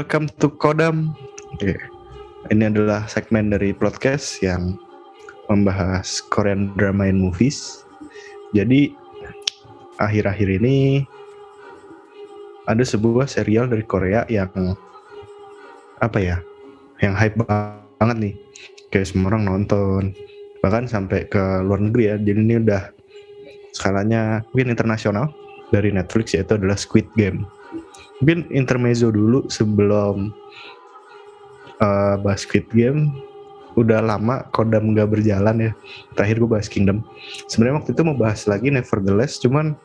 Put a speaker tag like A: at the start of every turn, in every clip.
A: Welcome to Kodam. Ini adalah segmen dari podcast yang membahas Korean drama and movies. Jadi akhir-akhir ini ada sebuah serial dari Korea yang apa ya? Yang hype banget nih. Kayak semua orang nonton. Bahkan sampai ke luar negeri ya. Jadi ini udah skalanya mungkin internasional dari Netflix yaitu adalah Squid Game mungkin intermezzo dulu sebelum uh, bahas Squid Game. Udah lama Kodam nggak berjalan ya. Terakhir gue bahas Kingdom. Sebenarnya waktu itu mau bahas lagi Nevertheless cuman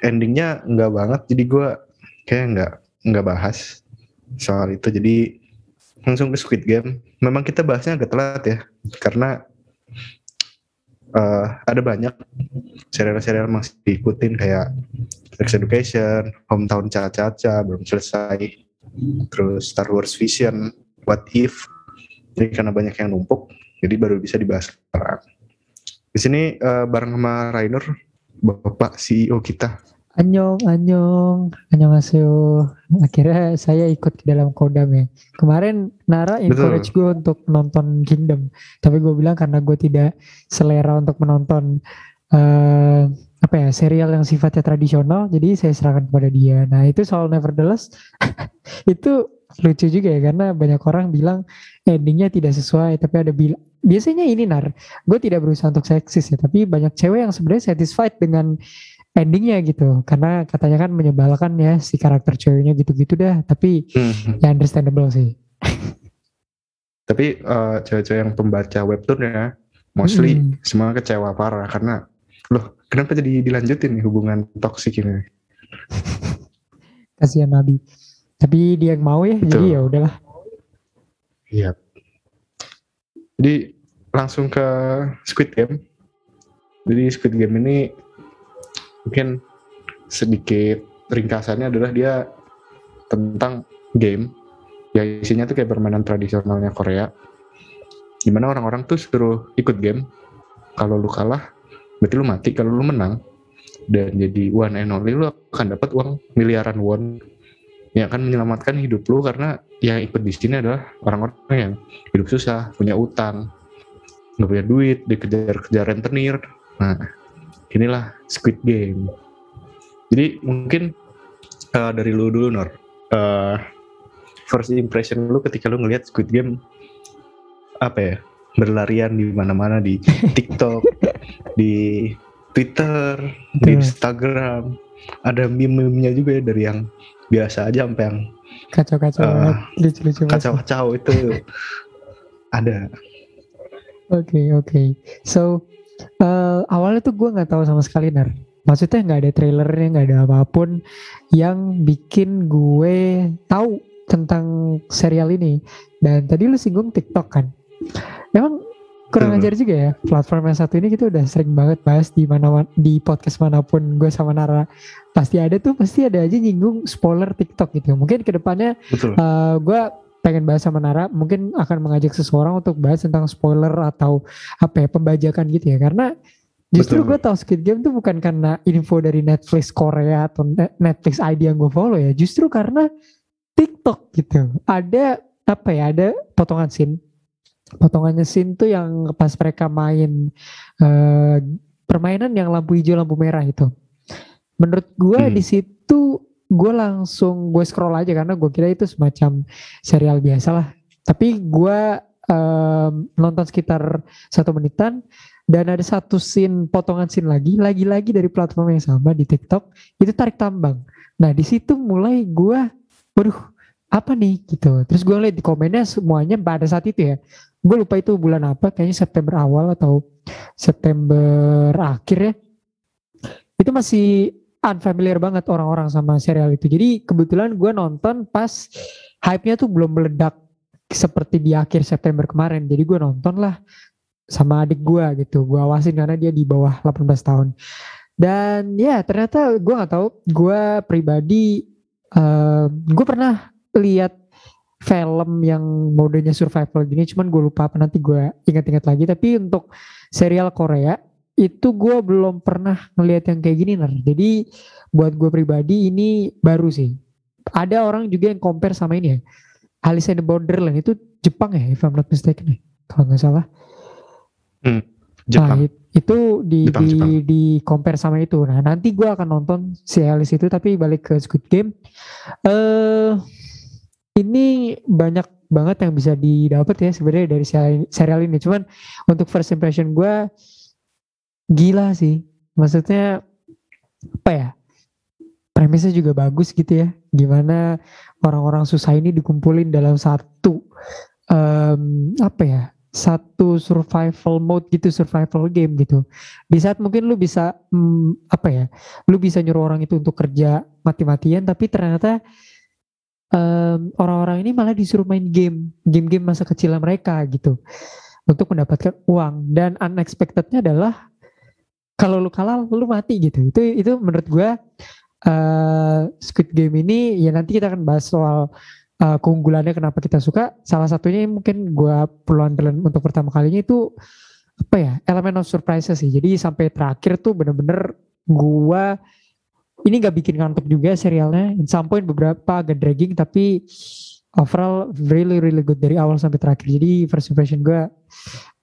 A: endingnya nggak banget. Jadi gue kayak nggak nggak bahas soal itu. Jadi langsung ke Squid Game. Memang kita bahasnya agak telat ya karena uh, ada banyak serial-serial masih diikutin kayak Sex Education, Hometown Caca-Caca belum selesai, terus Star Wars Vision, What If. Jadi karena banyak yang numpuk, jadi baru bisa dibahas sekarang. Di sini uh, bareng sama Rainer, Bapak CEO kita.
B: Anyong, anyong, anyong asyo. Akhirnya saya ikut di dalam kodam ya. Kemarin Nara encourage gue untuk nonton Kingdom, tapi gue bilang karena gue tidak selera untuk menonton uh, apa ya serial yang sifatnya tradisional jadi saya serahkan kepada dia. Nah itu soal Nevertheless. Itu lucu juga ya karena banyak orang bilang endingnya tidak sesuai tapi ada bilang biasanya ini nar gue tidak berusaha untuk seksis ya tapi banyak cewek yang sebenarnya satisfied dengan endingnya gitu. Karena katanya kan menyebalkan ya si karakter ceweknya gitu-gitu dah. Tapi hmm. ya understandable sih.
A: Tapi uh, cewek-cewek yang pembaca webtoon ya mostly hmm. semua kecewa parah. Karena loh kenapa jadi dilanjutin nih hubungan toksik ini?
B: Kasihan Nabi. Tapi dia yang mau ya Betul. jadi ya udahlah.
A: Iya jadi langsung ke Squid Game. Jadi Squid Game ini mungkin sedikit ringkasannya adalah dia tentang game ya isinya tuh kayak permainan tradisionalnya Korea. Di mana orang-orang tuh suruh ikut game. Kalau lu kalah berarti lu mati. Kalau lu menang dan jadi one and only lu akan dapat uang miliaran won yang akan menyelamatkan hidup lu karena yang ikut di sini adalah orang-orang yang hidup susah, punya utang, nggak punya duit, dikejar-kejar rentenir. Nah, inilah Squid Game. Jadi mungkin uh, dari lu dulu Nor, uh, first impression lu ketika lu ngelihat Squid Game apa ya? berlarian di mana-mana di TikTok, di Twitter, di Instagram. Ada meme-memenya juga ya dari yang biasa aja sampai yang
B: kacau-kacau, uh, lucu-lucu.
A: Kacau-kacau itu ada.
B: Oke okay, oke. Okay. So uh, awalnya tuh gue nggak tahu sama sekali nar. Maksudnya nggak ada trailernya, nggak ada apa pun yang bikin gue tahu tentang serial ini. Dan tadi lu singgung TikTok kan. Emang kurang ajar juga ya platform yang satu ini kita udah sering banget bahas di mana di podcast mana pun gue sama Nara pasti ada tuh pasti ada aja nyinggung spoiler TikTok gitu mungkin ke depannya uh, eh, gue pengen bahas sama Nara mungkin akan mengajak seseorang untuk bahas tentang spoiler atau apa ya pembajakan gitu ya. Karena justru gue tau Squid Game tuh bukan karena info dari Netflix Korea atau Netflix ID yang gue follow ya. Justru karena TikTok gitu. Ada apa ya ada potongan scene. Potongannya scene tuh yang pas mereka main uh, permainan yang lampu hijau lampu merah itu. Menurut gue hmm. di situ gue langsung gue scroll aja karena gue kira itu semacam serial biasa lah. Tapi gue um, nonton sekitar satu menitan dan ada satu scene potongan scene lagi lagi-lagi dari platform yang sama di TikTok itu tarik tambang. Nah di situ mulai gue waduh apa nih? Gitu. Terus gue lihat di komennya semuanya pada saat itu ya. Gue lupa itu bulan apa kayaknya September awal atau September akhir ya. Itu masih unfamiliar banget orang-orang sama serial itu. Jadi kebetulan gue nonton pas hype-nya tuh belum meledak seperti di akhir September kemarin. Jadi gue nonton lah sama adik gue gitu. Gue awasin karena dia di bawah 18 tahun. Dan ya ternyata gue nggak tahu. Gue pribadi uh, gue pernah lihat film yang modenya survival gini cuman gue lupa. Apa nanti gue ingat-ingat lagi. Tapi untuk serial Korea itu gue belum pernah ngelihat yang kayak gini nar jadi buat gue pribadi ini baru sih ada orang juga yang compare sama ini ya. Alice in the Borderland itu Jepang ya, if I'm not mistaken ya. Kalau nggak salah.
A: Jepang.
B: Nah, it- itu di
A: Jepang,
B: di,
A: Jepang.
B: di compare sama itu. Nah, nanti gua akan nonton si Alice itu tapi balik ke Squid Game. Eh ini banyak banget yang bisa didapat ya sebenarnya dari serial, ini. Cuman untuk first impression gua gila sih. Maksudnya apa ya? Premisnya juga bagus gitu ya. Gimana orang-orang susah ini dikumpulin dalam satu em, apa ya? satu survival mode gitu survival game gitu di saat mungkin lu bisa hmm, apa ya lu bisa nyuruh orang itu untuk kerja mati-matian tapi ternyata em, orang-orang ini malah disuruh main game game-game masa kecil mereka gitu untuk mendapatkan uang dan unexpectednya adalah kalau lu kalah lu mati gitu. Itu itu menurut gua eh Squid Game ini ya nanti kita akan bahas soal uh, keunggulannya kenapa kita suka. Salah satunya mungkin gua perlu andalan untuk pertama kalinya itu apa ya elemen of surprise sih. Jadi sampai terakhir tuh bener-bener gua ini gak bikin ngantuk juga serialnya. In some point beberapa agak dragging tapi overall really really good dari awal sampai terakhir. Jadi first impression gua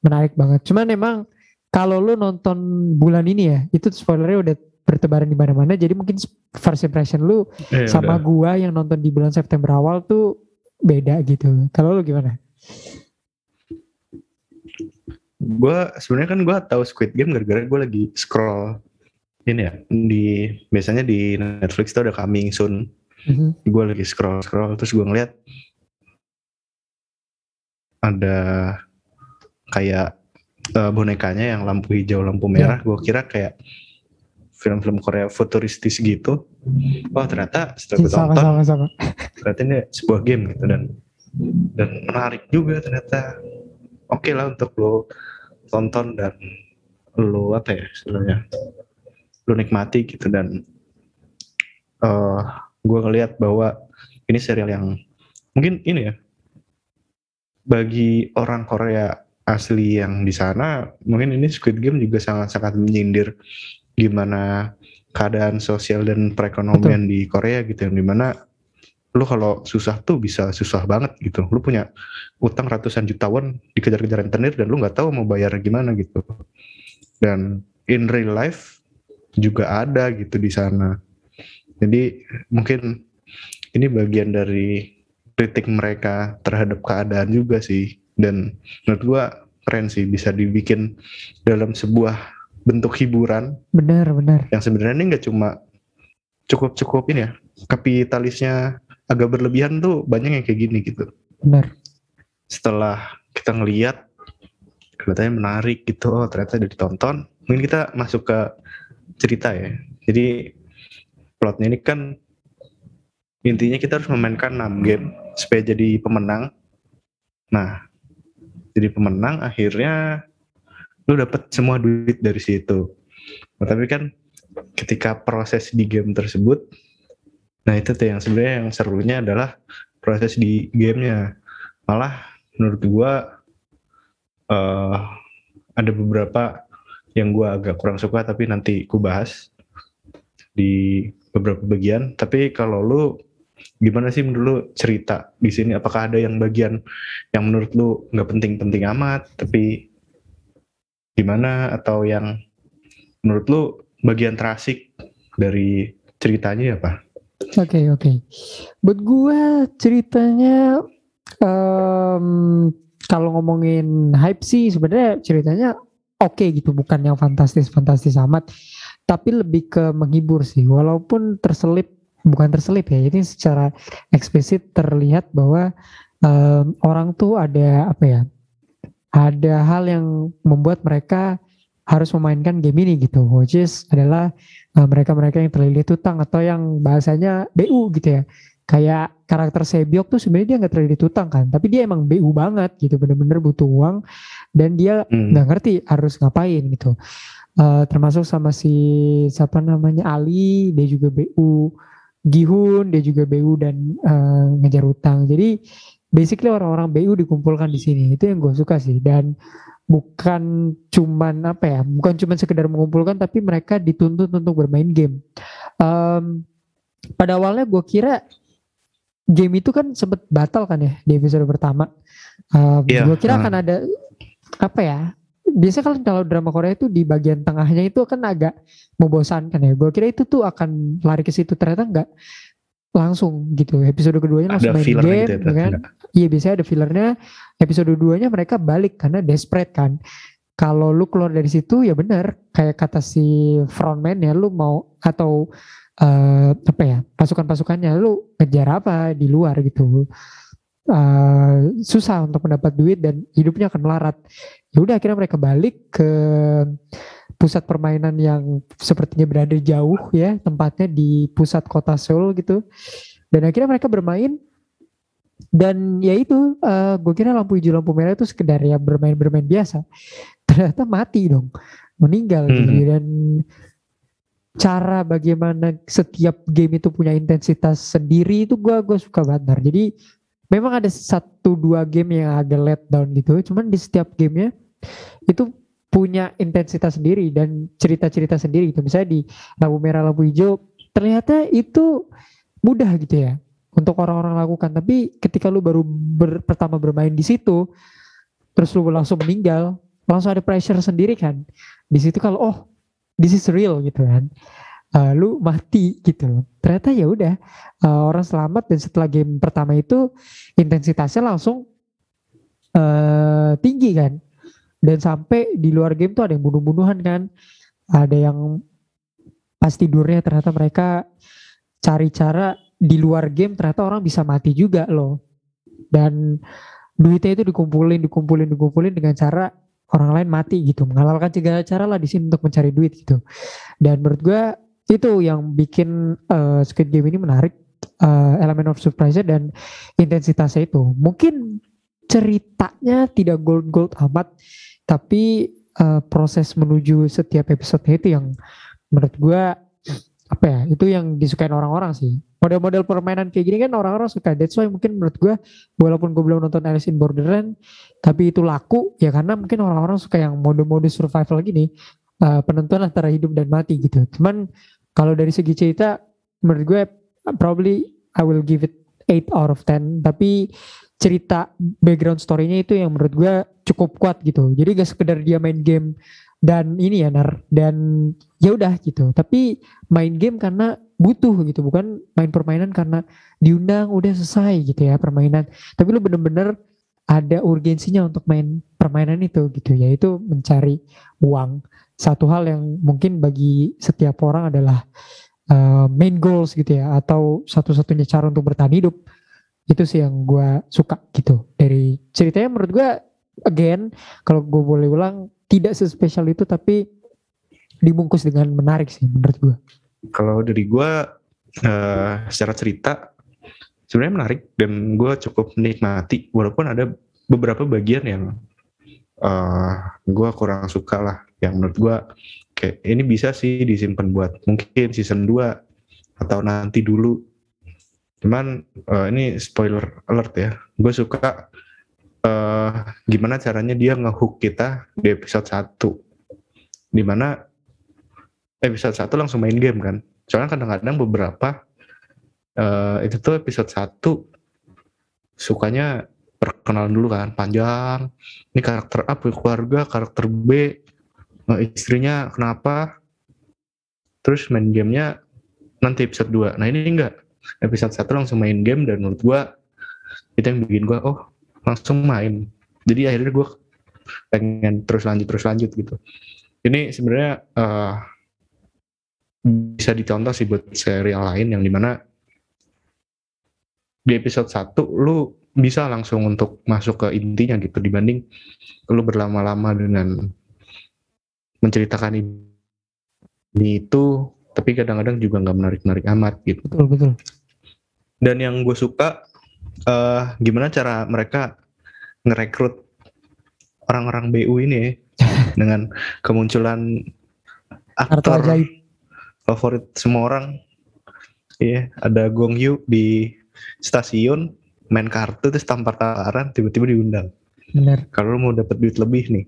B: menarik banget. Cuman emang kalau lu nonton bulan ini ya itu spoilernya udah bertebaran di mana-mana jadi mungkin first impression lu
A: Eh,
B: sama
A: udah.
B: gua yang nonton di bulan September awal tuh beda gitu. Kalau lu gimana?
A: Gua sebenarnya kan gua tahu Squid Game gara-gara gue lagi scroll ini ya di biasanya di Netflix tuh ada coming soon.
B: Mhm.
A: Gue lagi scroll scroll terus gue ngeliat ada kayak eh, bonekanya yang lampu hijau lampu merah. Gue kira kayak film-film Korea futuristis gitu. Oh ternyata setelah gue tonton
B: sama sama.
A: ternyata ini sebuah game gitu dan dan menarik juga ternyata oke lah untuk lo tonton dan lo apa ya istilahnya lo nikmati gitu dan eh gue ngelihat bahwa ini serial yang mungkin ini ya bagi orang Korea asli yang di sana mungkin ini Squid Game juga sangat-sangat menyindir gimana keadaan sosial dan perekonomian di Korea gitu yang di mana lu kalau susah tuh bisa susah banget gitu. Lu punya utang ratusan juta won dikejar-kejar rentenir dan lu nggak tahu mau bayar gimana gitu. Dan in real life juga ada gitu di sana. Jadi mungkin ini bagian dari kritik mereka terhadap keadaan juga sih dan menurut gua keren sih bisa dibikin dalam sebuah bentuk hiburan
B: Benar benar.
A: yang sebenarnya ini nggak cuma cukup cukup ini ya kapitalisnya agak berlebihan tuh banyak yang kayak gini gitu
B: Benar.
A: setelah kita ngeliat kelihatannya menarik gitu oh ternyata udah ditonton mungkin kita masuk ke cerita ya jadi plotnya ini kan intinya kita harus memainkan 6 game supaya jadi pemenang nah jadi pemenang akhirnya lu dapet semua duit dari situ. Nah, tapi kan ketika proses di game tersebut nah itu tuh yang sebenarnya yang serunya adalah proses di gamenya. Malah menurut gua eh ada beberapa yang gua agak kurang suka tapi nanti ku bahas di beberapa bagian. Tapi kalau lu gimana sih menurut lu cerita di sini apakah ada yang bagian yang menurut lu nggak penting-penting amat tapi gimana atau yang menurut lu bagian terasik dari ceritanya apa?
B: Oke oke. Buat gua ceritanya em, kalau ngomongin hype sih sebenarnya ceritanya oke gitu, bukan yang fantastis fantastis amat, tapi lebih ke menghibur sih. Walaupun terselip bukan terselip ya, ini secara eksplisit terlihat bahwa em, orang tuh ada apa ya? Ada hal yang membuat mereka harus memainkan game ini gitu, which is adalah uh, mereka-mereka yang terlilit utang atau yang bahasanya BU gitu ya. Kayak karakter Sebyok tuh sebenarnya dia nggak terlilit utang kan, tapi dia emang BU banget gitu, bener-bener butuh uang dan dia
A: Hmm.
B: nggak ngerti harus ngapain gitu. Eh, termasuk sama si siapa namanya Ali, dia juga BU. Gihun, dia juga BU dan eh, ngejar utang. Jadi basically orang-orang BU dikumpulkan di sini. Itu yang gue suka sih dan bukan cuman apa ya, bukan cuman sekedar mengumpulkan tapi mereka dituntut untuk bermain game. Em, pada awalnya gue kira game itu kan sempet batal kan ya di episode pertama. Uh,
A: Iya,
B: gue kira
A: ah.
B: akan ada apa ya? Biasanya kan kalau drama Korea itu di bagian tengahnya itu kan agak membosankan ya. Gue kira itu tuh akan lari ke situ ternyata enggak langsung gitu. Episode keduanya langsung
A: Ada
B: main
A: filler
B: game,
A: gitu ya,
B: kan? Iya biasanya ada fillernya. Episode 2-nya mereka balik karena desperate kan. Kalau lu keluar dari situ ya benar kayak kata si frontman ya lu mau atau eh, apa ya pasukan-pasukannya lu ngejar apa di luar gitu. Eh, susah untuk mendapat duit dan hidupnya akan melarat. Ya udah akhirnya mereka balik ke pusat permainan yang sepertinya berada jauh ya tempatnya di pusat kota Seoul gitu. Dan akhirnya mereka bermain dan ya itu gue kira lampu hijau lampu merah itu sekedar ya bermain-bermain biasa ternyata mati dong meninggal gitu
A: Mhm.
B: dan cara bagaimana setiap game itu punya intensitas sendiri itu gue gue suka banget Nar. jadi memang ada satu dua game yang agak let down gitu. Cuman di setiap gamenya itu punya intensitas sendiri dan cerita-cerita sendiri gitu. Misalnya di lampu merah lampu hijau ternyata itu mudah gitu ya untuk orang-orang lakukan. Tapi ketika lu baru ber- pertama bermain di situ terus lu langsung meninggal langsung ada pressure sendiri kan. Di situ kalau oh this is real gitu kan Eh, lu mati gitu loh. Ternyata ya udah eh, orang selamat dan setelah game pertama itu intensitasnya langsung eh tinggi kan. Dan sampai di luar game tuh ada yang bunuh-bunuhan kan. Ada yang pas tidurnya ternyata mereka cari cara di luar game ternyata orang bisa mati juga loh. Dan duitnya itu dikumpulin dikumpulin dikumpulin dengan cara orang lain mati gitu. Menghalalkan segala cara lah di sini untuk mencari duit gitu. Dan menurut gua itu yang bikin eh, Squid Game ini menarik eh, elemen of surprise dan intensitasnya itu. Mungkin ceritanya tidak gold gold amat tapi eh, proses menuju setiap episode itu yang menurut gua apa ya itu yang disukain orang-orang sih. Model-model permainan kayak gini kan orang-orang suka. That's why mungkin menurut gua walaupun gue belum nonton Alice in Borderland tapi itu laku ya karena mungkin orang-orang suka yang mode-mode survival gini eh, penentuan antara hidup dan mati gitu. Cuman kalau dari segi cerita menurut gue probably I will give it 8 out of 10 tapi cerita background story-nya itu yang menurut gue cukup kuat gitu. Jadi gak sekedar dia main game dan ini ya nar dan ya udah gitu. Tapi main game karena butuh gitu bukan main permainan karena diundang udah selesai gitu ya permainan. Tapi lu bener-bener ada urgensinya untuk main permainan itu gitu yaitu mencari uang satu hal yang mungkin bagi setiap orang adalah uh, main goals gitu ya atau satu-satunya cara untuk bertahan hidup. Itu sih yang gue suka gitu. Dari ceritanya menurut gue again kalau gue boleh ulang tidak sespesial itu tapi dibungkus dengan menarik sih menurut gue
A: Kalau dari gue eh, secara cerita sebenarnya menarik dan gue cukup menikmati walaupun ada beberapa bagian yang eh gue kurang suka lah yang menurut gue kayak ini bisa sih disimpan buat mungkin season 2 atau nanti dulu. Cuman eh, ini spoiler alert ya. Gue suka eh gimana caranya dia ngehook kita di episode 1 di mana episode 1 langsung main game kan. Soalnya kadang-kadang beberapa eh itu tuh episode 1 sukanya perkenalan dulu kan panjang. Ini karakter A keluarga karakter B eh, istrinya kenapa? Terus main gamenya nanti episode 2 nah ini enggak. Episode 1 langsung main game dan menurut gua itu yang bikin gua oh langsung main. Jadi akhirnya gua pengen terus lanjut terus lanjut gitu. Ini sebenarnya eh, bisa dicontoh sih buat serial lain yang di mana di episode 1 lu bisa langsung untuk masuk ke intinya gitu dibanding lu berlama-lama dengan menceritakan ini itu tapi kadang-kadang juga nggak menarik-menarik amat gitu
B: betul betul
A: dan yang gue suka eh gimana cara mereka ngerekrut orang-orang BU ini ya, dengan kemunculan aktor favorit semua orang Iya, ada Gong Yu di stasiun main kartu terus tampar tamparan tiba-tiba diundang.
B: bener
A: Kalau lu mau dapat duit lebih nih.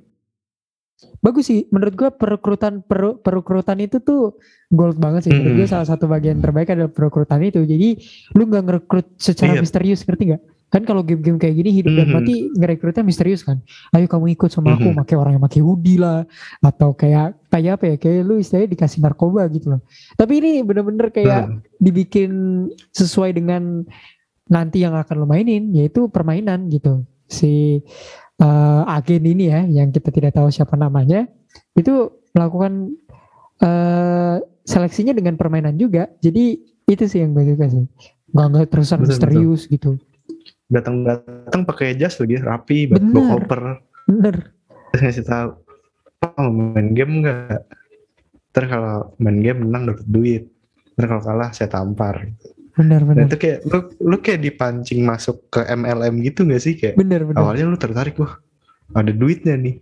B: Bagus sih menurut gua perekrutan per, perekrutan itu tuh gold banget sih menurut gua salah satu bagian terbaik adalah perekrutan itu jadi lu nggak ngerekrut secara
A: Iya.
B: misterius ngerti nggak kan kalau game-game kayak gini hidup dan
A: Mhm.
B: mati ngerekrutnya misterius kan ayo kamu ikut sama aku
A: Mhm.
B: pakai orang yang pakai hoodie lah atau kayak kayak apa ya kayak lu istilahnya dikasih narkoba gitu loh tapi ini bener-bener kayak
A: Hmm.
B: dibikin sesuai dengan nanti yang akan lo mainin yaitu permainan gitu si eh, agen ini ya yang kita tidak tahu siapa namanya itu melakukan eh, seleksinya dengan permainan juga. Jadi itu sih yang gue suka sih. Nggak nggak terusan
A: Betul,
B: misterius gitu.
A: Datang-datang pakai jas lagi rapi bawa koper.
B: Bener.
A: Terus ngasih tahu oh, main game nggak? Terus kalau main game menang dapat duit. Terus kalau kalah saya tampar
B: bener
A: Dan
B: bener.
A: itu kayak lu lu kayak dipancing masuk ke MLM gitu gak sih? Kayak
B: bener bener.
A: awalnya lu tertarik wah ada duitnya nih.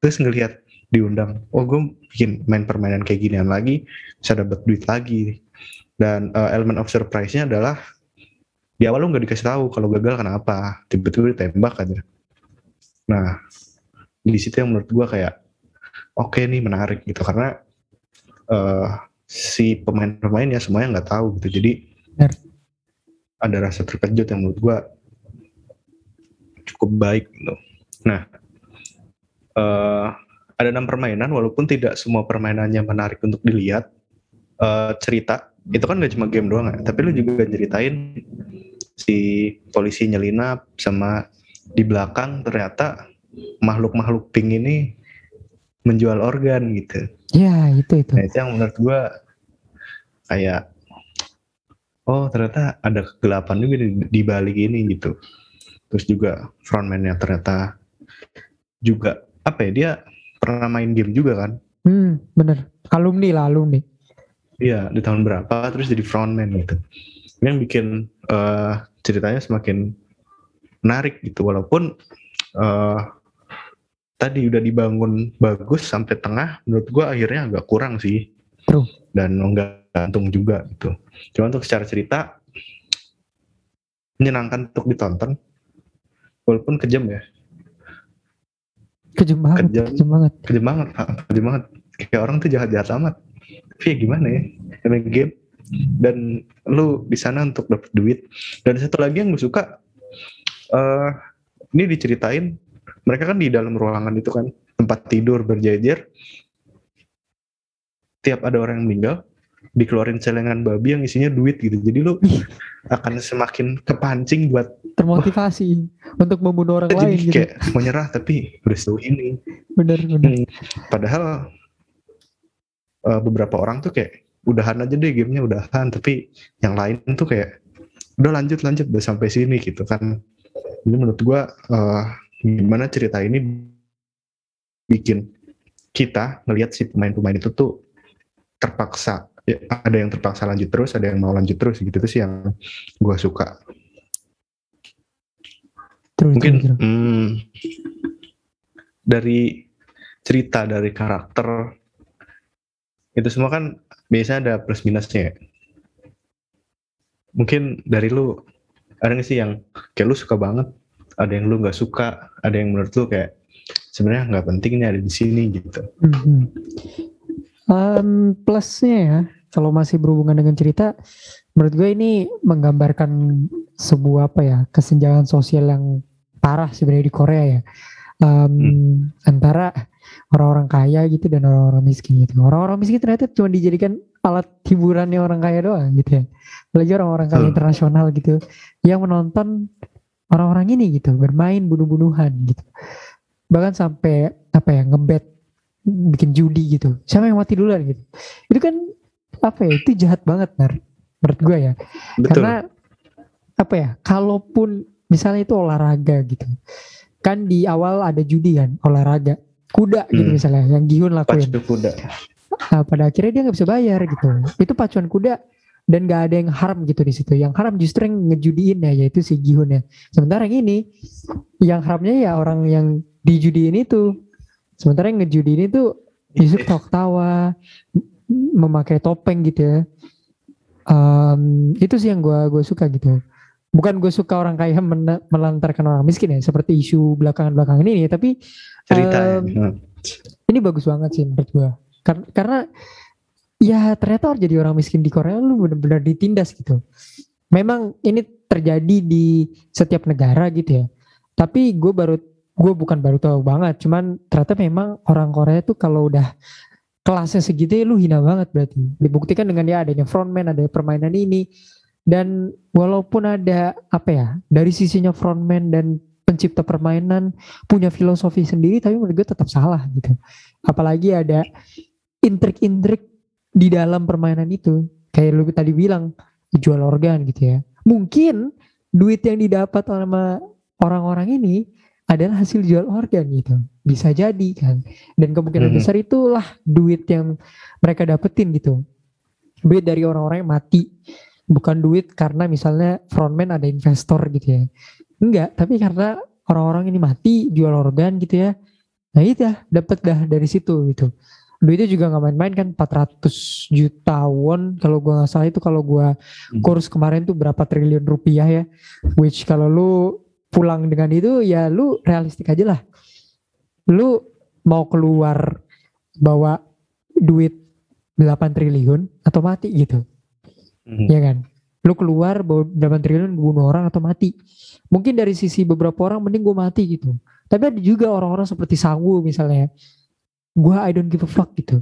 A: Terus ngelihat diundang oh gue bikin main permainan kayak ginian lagi bisa dapat duit lagi. Dan uh, element of surprise-nya adalah di awal lu nggak dikasih tahu kalau gagal kenapa tiba-tiba ditembak aja. Nah di situ yang menurut gue kayak oke nih menarik gitu. Karena uh, si pemain-pemainnya semuanya nggak tahu gitu. Jadi
B: Benar.
A: ada rasa terkejut yang menurut gue cukup baik gitu. Nah, eh, ada enam permainan walaupun tidak semua permainannya menarik untuk dilihat. Eh, cerita itu kan gak cuma game doang ya, tapi lu juga ceritain si polisi nyelinap sama di belakang ternyata makhluk-makhluk pink ini menjual organ gitu.
B: ya itu itu
A: Nah itu yang menurut gua kayak oh ternyata ada kegelapan juga di, di balik ini gitu. Terus juga frontman-nya ternyata juga apa ya dia pernah main game juga kan?
B: hmm, bener alumni lah alumni
A: Iya di tahun berapa terus jadi frontman gitu. Ini yang bikin eh, ceritanya semakin menarik gitu walaupun eh, tadi udah dibangun bagus sampai tengah menurut gua akhirnya agak kurang sih.
B: True.
A: Dan enggak gantung juga gitu. Cuma untuk secara cerita menyenangkan untuk ditonton walaupun kejam ya.
B: kejam banget
A: Kejam.
B: kejam banget
A: Kejam banget, Pak. kejam banget. Kayak orang tuh jahat-jahat amat. Tapi ya gimana ya? Main game dan lu di sana untuk dapet duit. Dan satu lagi yang gue suka eh ini diceritain mereka kan di dalam ruangan itu kan tempat tidur berjejer. Tiap ada orang yang meninggal dikeluarin celengan babi yang isinya duit gitu. Jadi lu akan semakin kepancing buat
B: termotivasi untuk membunuh orang
A: jadi
B: lain gitu
A: kayak menyerah tapi udah sejauh ini.
B: bener bener
A: Padahal eh, beberapa orang tuh kayak udahan aja deh gamenya udahan, tapi yang lain tuh kayak udah lanjut lanjut udah sampai sini gitu kan. Jadi menurut gua eh, gimana cerita ini bikin kita ngelihat si pemain-pemain itu tuh terpaksa ya, ada yang terpaksa lanjut terus, ada yang mau lanjut terus gitu tuh sih yang gua suka.
B: True,
A: Mungkin
B: true, true.
A: hmm, dari cerita dari karakter itu semua kan biasanya ada plus minusnya. ya. Mungkin dari lu ada nggak sih yang kayak lu suka banget, ada yang lu nggak suka, ada yang menurut lu kayak sebenarnya nggak penting nih ada di sini gitu.
B: Mhm. Em, plusnya ya, kalau masih berhubungan dengan cerita, menurut gue ini menggambarkan sebuah apa ya kesenjangan sosial yang parah sebenarnya di Korea ya, Em, antara orang-orang kaya gitu dan orang-orang miskin gitu. Orang-orang miskin ternyata cuma dijadikan alat hiburannya orang kaya doang gitu ya. Apalagi orang-orang kaya
A: Hmm.
B: internasional gitu, yang menonton orang-orang ini gitu bermain bunuh-bunuhan gitu. Bahkan sampai apa ya ngebet bikin judi gitu. Siapa yang mati duluan gitu. Itu kan apa ya? Itu jahat banget nar menurut gue ya.
A: Betul.
B: Karena apa ya? Kalaupun misalnya itu olahraga gitu. Kan di awal ada judi kan, olahraga. Kuda gitu
A: Hmm.
B: misalnya yang Gihun lakuin.
A: Pacu kuda.
B: Nah, pada akhirnya dia nggak bisa bayar gitu. Itu pacuan kuda dan gak ada yang haram gitu di situ. Yang haram justru yang ngejudiin ya, yaitu si Gihun ya. Sementara yang ini, yang haramnya ya orang yang dijudiin itu. Sementara yang ngejudiin itu justru tawa memakai topeng gitu ya. Em, itu sih yang gue gue suka gitu. Bukan gue suka orang kaya men- melantarkan orang miskin ya, seperti isu belakangan-belakangan ini, tapi
A: Cerita.
B: Em,
A: Hmm.
B: ini bagus banget sih menurut gue karena, karena ya ternyata jadi orang miskin di Korea lu benar-benar ditindas gitu memang ini terjadi di setiap negara gitu ya tapi gue baru gue bukan baru tahu banget cuman ternyata memang orang Korea tuh kalau udah kelasnya segitu ya lu hina banget berarti. Dibuktikan dengan ya adanya frontman ada permainan ini. Dan walaupun ada apa ya dari sisinya frontman dan pencipta permainan punya filosofi sendiri tapi menurut gue tetap salah gitu. Apalagi ada intrik-intrik di dalam permainan itu. Kayak lu tadi bilang jual organ gitu ya. Mungkin duit yang didapat sama orang-orang ini adalah hasil jual organ gitu. Bisa jadi kan. Dan kemungkinan hmm. besar itulah duit yang mereka dapetin gitu. Duit dari orang-orang yang mati. Bukan duit karena misalnya frontman ada investor gitu ya. Enggak tapi karena orang-orang ini mati jual organ gitu ya. Nah itu ya dapat dah dari situ gitu. Duitnya juga nggak main-main kan 400 juta won. Kalau gua nggak salah itu kalau gua hmm. kurs kemarin tuh berapa triliun rupiah ya. Which kalau lu pulang dengan itu ya lu realistik aja lah. Lu mau keluar bawa duit 8 triliun atau mati gitu. Hmm. ya kan? Lu keluar bawa 8 triliun bunuh orang atau mati. Mungkin dari sisi beberapa orang mending gue mati gitu. Tapi ada juga orang-orang seperti Sangu misalnya. Gue I don't give a fuck gitu.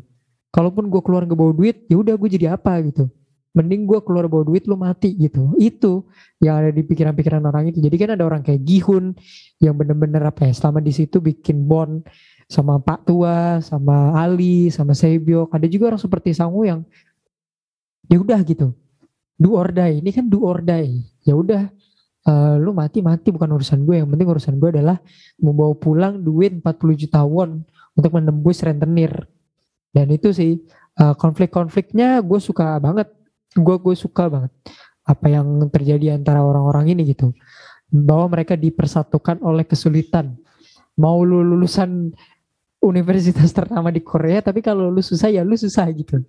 B: Kalaupun gue keluar nggak bawa duit ya udah gue jadi apa gitu mending gue keluar bawa duit lu mati gitu. Itu yang ada di pikiran-pikiran orang itu. Jadi kan ada orang kayak Gihun yang bener-bener apa ya selama di situ bikin bond sama Pak Tua sama Ali sama Sebyok ada juga orang seperti Sangu yang ya udah gitu. Do or die. Ini kan do or die. Ya udah uh, lu mati mati. Bukan urusan gue yang penting urusan gue adalah membawa pulang duit 40 juta won untuk menembus rentenir. Dan itu sih uh, konflik-konfliknya gue suka banget gue gue suka banget apa yang terjadi antara orang-orang ini gitu. Bahwa mereka dipersatukan oleh kesulitan. Mau lu lulusan universitas ternama di Korea tapi kalau lu susah ya lu susah gitu.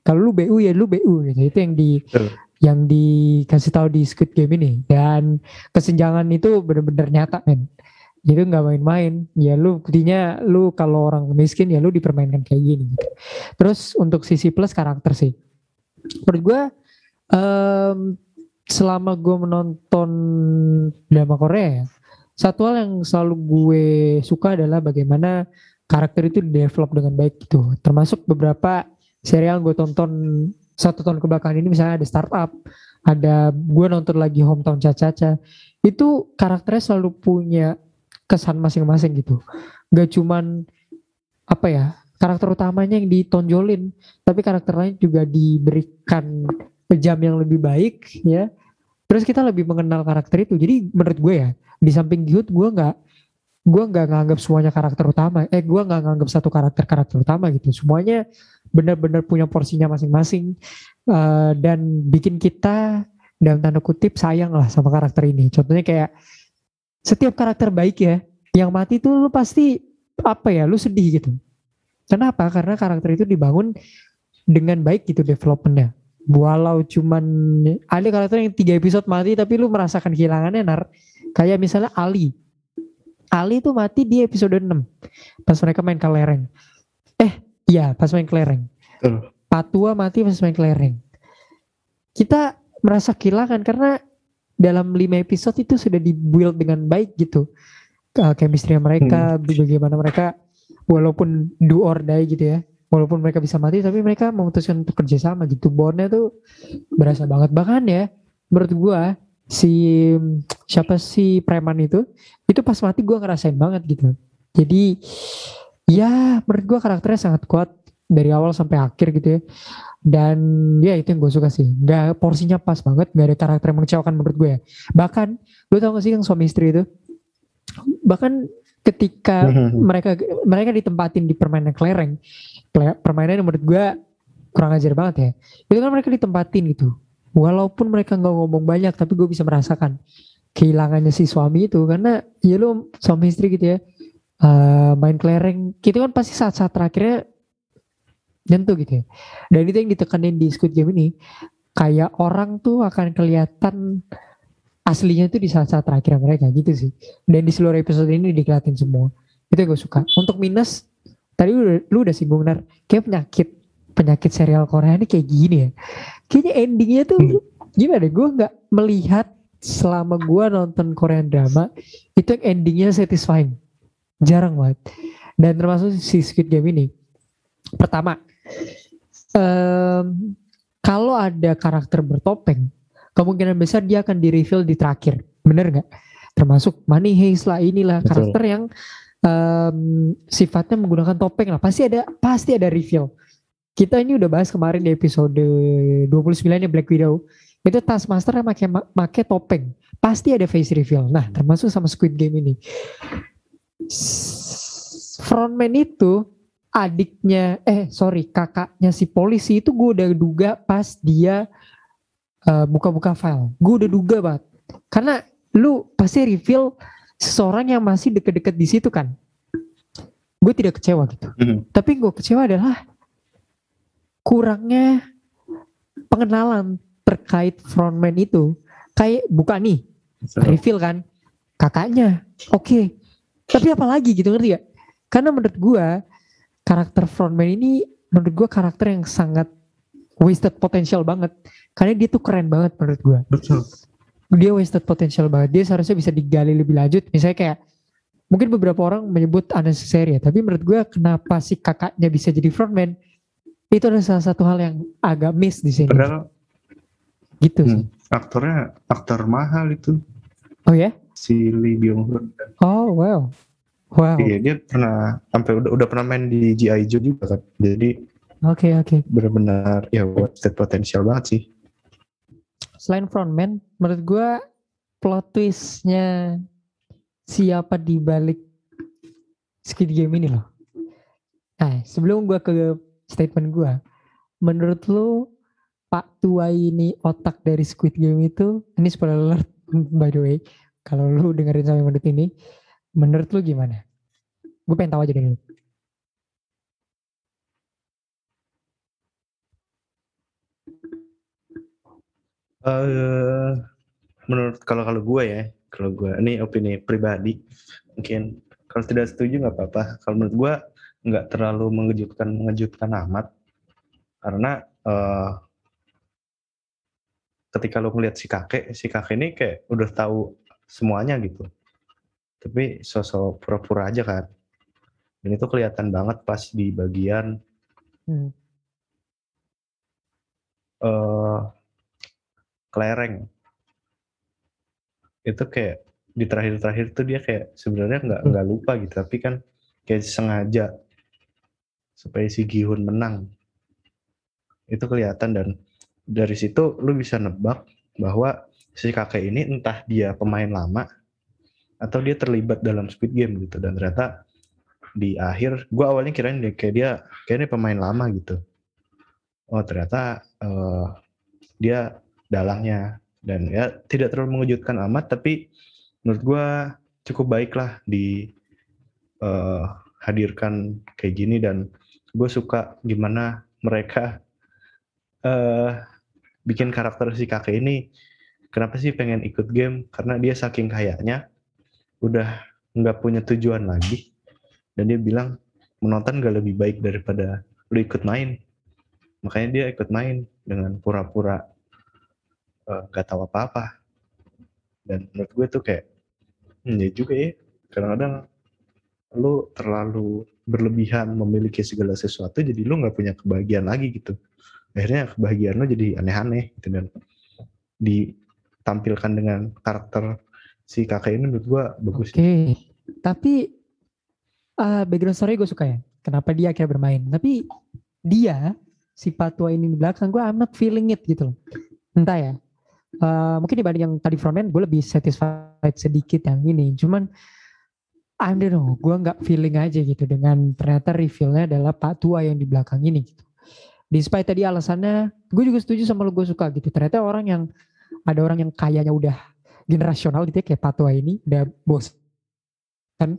B: Kalau lu BU ya lu BU gitu. Itu yang di Betul. yang dikasih tahu di Squid Game ini. Dan kesenjangan itu benar-benar nyata men. Jadi nggak main-main. Ya lu buktinya lu kalau orang miskin ya lu dipermainkan kayak gini gitu. terus untuk sisi plus karakter sih menurut gue um, selama gue menonton drama Korea satu hal yang selalu gue suka adalah bagaimana karakter itu develop dengan baik gitu. Termasuk beberapa serial gue tonton satu tahun kebelakangan ini misalnya ada startup ada gue nonton lagi hometown caca-caca itu karakternya selalu punya kesan masing-masing gitu. Gak cuman apa ya karakter utamanya yang ditonjolin tapi karakter lain juga diberikan pejam yang lebih baik ya. Terus kita lebih mengenal karakter itu. Jadi menurut gue ya di samping Gyut gue nggak gue nggak nganggap semuanya karakter utama. Eh gue nggak nganggap satu karakter karakter utama gitu. Semuanya benar-benar punya porsinya masing-masing. Uh, dan bikin kita dalam tanda kutip sayang lah sama karakter ini. Contohnya kayak setiap karakter baik ya yang mati tuh lu pasti apa ya lu sedih gitu kenapa karena karakter itu dibangun dengan baik gitu developmentnya walau cuman ada karakter yang tiga episode mati tapi lu merasakan kehilangannya nar kayak misalnya Ali Ali tuh mati di episode 6 pas mereka main kelereng. Eh, iya pas main kelereng. Uh. Patua mati pas main kelereng. Kita merasa kehilangan karena dalam lima episode itu sudah dibuild dengan baik gitu. Uh, chemistry mereka, hmm. bagaimana mereka walaupun do or die gitu ya. Walaupun mereka bisa mati tapi mereka memutuskan untuk kerjasama gitu. Bondnya tuh berasa banget. Bahkan ya menurut gua si siapa si preman itu itu pas mati gue ngerasain banget gitu. Jadi ya menurut gue karakternya sangat kuat dari awal sampai akhir gitu ya. Dan ya itu yang gue suka sih. Nggak porsinya pas banget nggak ada karakter yang mengecewakan menurut gue ya. Bahkan lu tau gak sih yang suami istri itu? Bahkan ketika mereka mereka ditempatin di permainan kelereng permainan yang menurut gue kurang ajar banget ya. Itu kan mereka ditempatin gitu walaupun mereka nggak ngomong banyak tapi gue bisa merasakan kehilangannya si suami itu. Karena ya lu suami istri gitu ya uh, main kelereng gitu kan pasti saat-saat terakhirnya nyentuh gitu ya. Dan itu yang ditekanin di Squid Game ini kayak orang tuh akan kelihatan aslinya itu di saat-saat terakhir mereka gitu sih. Dan di seluruh episode ini dikeliatin semua. Itu yang gue suka. Untuk minus tadi lu, udah- lu udah singgung nar. Kayak penyakit penyakit serial Korea ini kayak gini ya. Kayaknya endingnya tuh
A: Hmm.
B: gimana gue nggak melihat selama gue nonton Korean drama itu yang endingnya satisfying. Jarang banget. Dan termasuk si Squid Game ini. Pertama em, kalau ada karakter bertopeng kemungkinan besar dia akan di reveal di terakhir. Bener nggak? Termasuk Money Heist lah inilah
A: Betul.
B: karakter yang em, sifatnya menggunakan topeng lah. Pasti ada pasti ada reveal. Kita ini udah bahas kemarin di episode 29 ya Black Widow. Itu Taskmaster yang pakai pakai topeng. Pasti ada face reveal. Nah termasuk sama Squid Game ini. Frontman itu adiknya eh sorry kakaknya si polisi itu gue udah duga pas dia eh, buka-buka file. Gue udah duga banget. Karena lu pasti reveal seseorang yang masih deket-deket di situ kan? Gue tidak kecewa gitu.
A: Hmm.
B: tapi gue kecewa adalah kurangnya pengenalan terkait frontman itu. Kayak buka nih reveal kan? Kakaknya. Oke. Tapi apa lagi gitu ngerti gak karena menurut gua karakter frontman ini menurut gua karakter yang sangat wasted potential banget karena dia tuh keren banget menurut gua
A: Betul.
B: dia wasted potential banget dia seharusnya bisa digali lebih lanjut misalnya kayak mungkin beberapa orang menyebut unnecessary ya tapi menurut gua kenapa si kakaknya bisa jadi frontman itu adalah salah satu hal yang agak miss di sini
A: Padahal
B: gitu sih
A: hmm, aktornya aktor mahal itu
B: oh ya
A: si Lee Byung Hun.
B: oh wow wow
A: Iya dia pernah sampai udah udah pernah main di G.I. Joe juga kan. Jadi
B: oke oke
A: benar-benar ya wasted potensial banget sih.
B: Selain frontman menurut gua plot twistnya siapa di balik Squid Game ini loh. Nah sebelum gua ke statement gua menurut lu Pak Tua ini otak dari Squid Game itu ini spoiler alert by the way kalau lu dengerin sampai menit ini menurut lu gimana? Gue pengen tahu aja dari
A: eh menurut kalau kalau gue ya, kalau gue ini opini pribadi, mungkin kalau tidak setuju nggak apa-apa. Kalau menurut gue nggak terlalu mengejutkan mengejutkan amat, karena eh ketika lo ngeliat si kakek, si kakek ini kayak udah tahu semuanya gitu. Tapi sosok pura-pura aja kan. Dan itu kelihatan banget pas di bagian
B: Hmm.
A: eh kelereng. Itu kayak di terakhir-terakhir tuh dia kayak sebenarnya nggak
B: Hmm.
A: nggak lupa gitu tapi kan kayak sengaja supaya si Gihun menang. Itu kelihatan dan dari situ lu bisa nebak bahwa si kakek ini entah dia pemain lama atau dia terlibat dalam Squid Game gitu. Dan ternyata di akhir gua awalnya kirain dia kayak dia kayak ini pemain lama gitu. Oh ternyata eh, dia dalangnya. Dan ya tidak terlalu mengejutkan amat tapi menurut gua cukup baik lah di eh, hadirkan kayak gini. Dan gue suka gimana mereka eh bikin karakter si kakek ini kenapa sih pengen ikut game? Karena dia saking kayaknya udah nggak punya tujuan lagi. Dan dia bilang menonton gak lebih baik daripada lu ikut main. Makanya dia ikut main dengan pura-pura nggak tahu apa-apa dan menurut gue tuh kayak hmm, ya juga ya kadang-kadang lu terlalu berlebihan memiliki segala sesuatu jadi lu nggak punya kebahagiaan lagi gitu akhirnya kebahagiaan lu jadi aneh-aneh gitu dan ditampilkan dengan karakter si kakek ini menurut gua bagus
B: Oke, tapi uh, background story gue suka ya. Kenapa dia akhirnya bermain? Tapi dia si Patwa ini di belakang gue I'm not feeling it gitu loh. Entah ya. Uh, mungkin dibanding yang tadi frontman gue lebih satisfied sedikit yang ini. Cuman I don't know, gue nggak feeling aja gitu dengan ternyata revealnya adalah Pak Tua yang di belakang ini gitu. Despite tadi alasannya, gue juga setuju sama lo gue suka gitu. Ternyata orang yang ada orang yang kayaknya udah generasional gitu ya kayak Pak Tua ini udah bos kan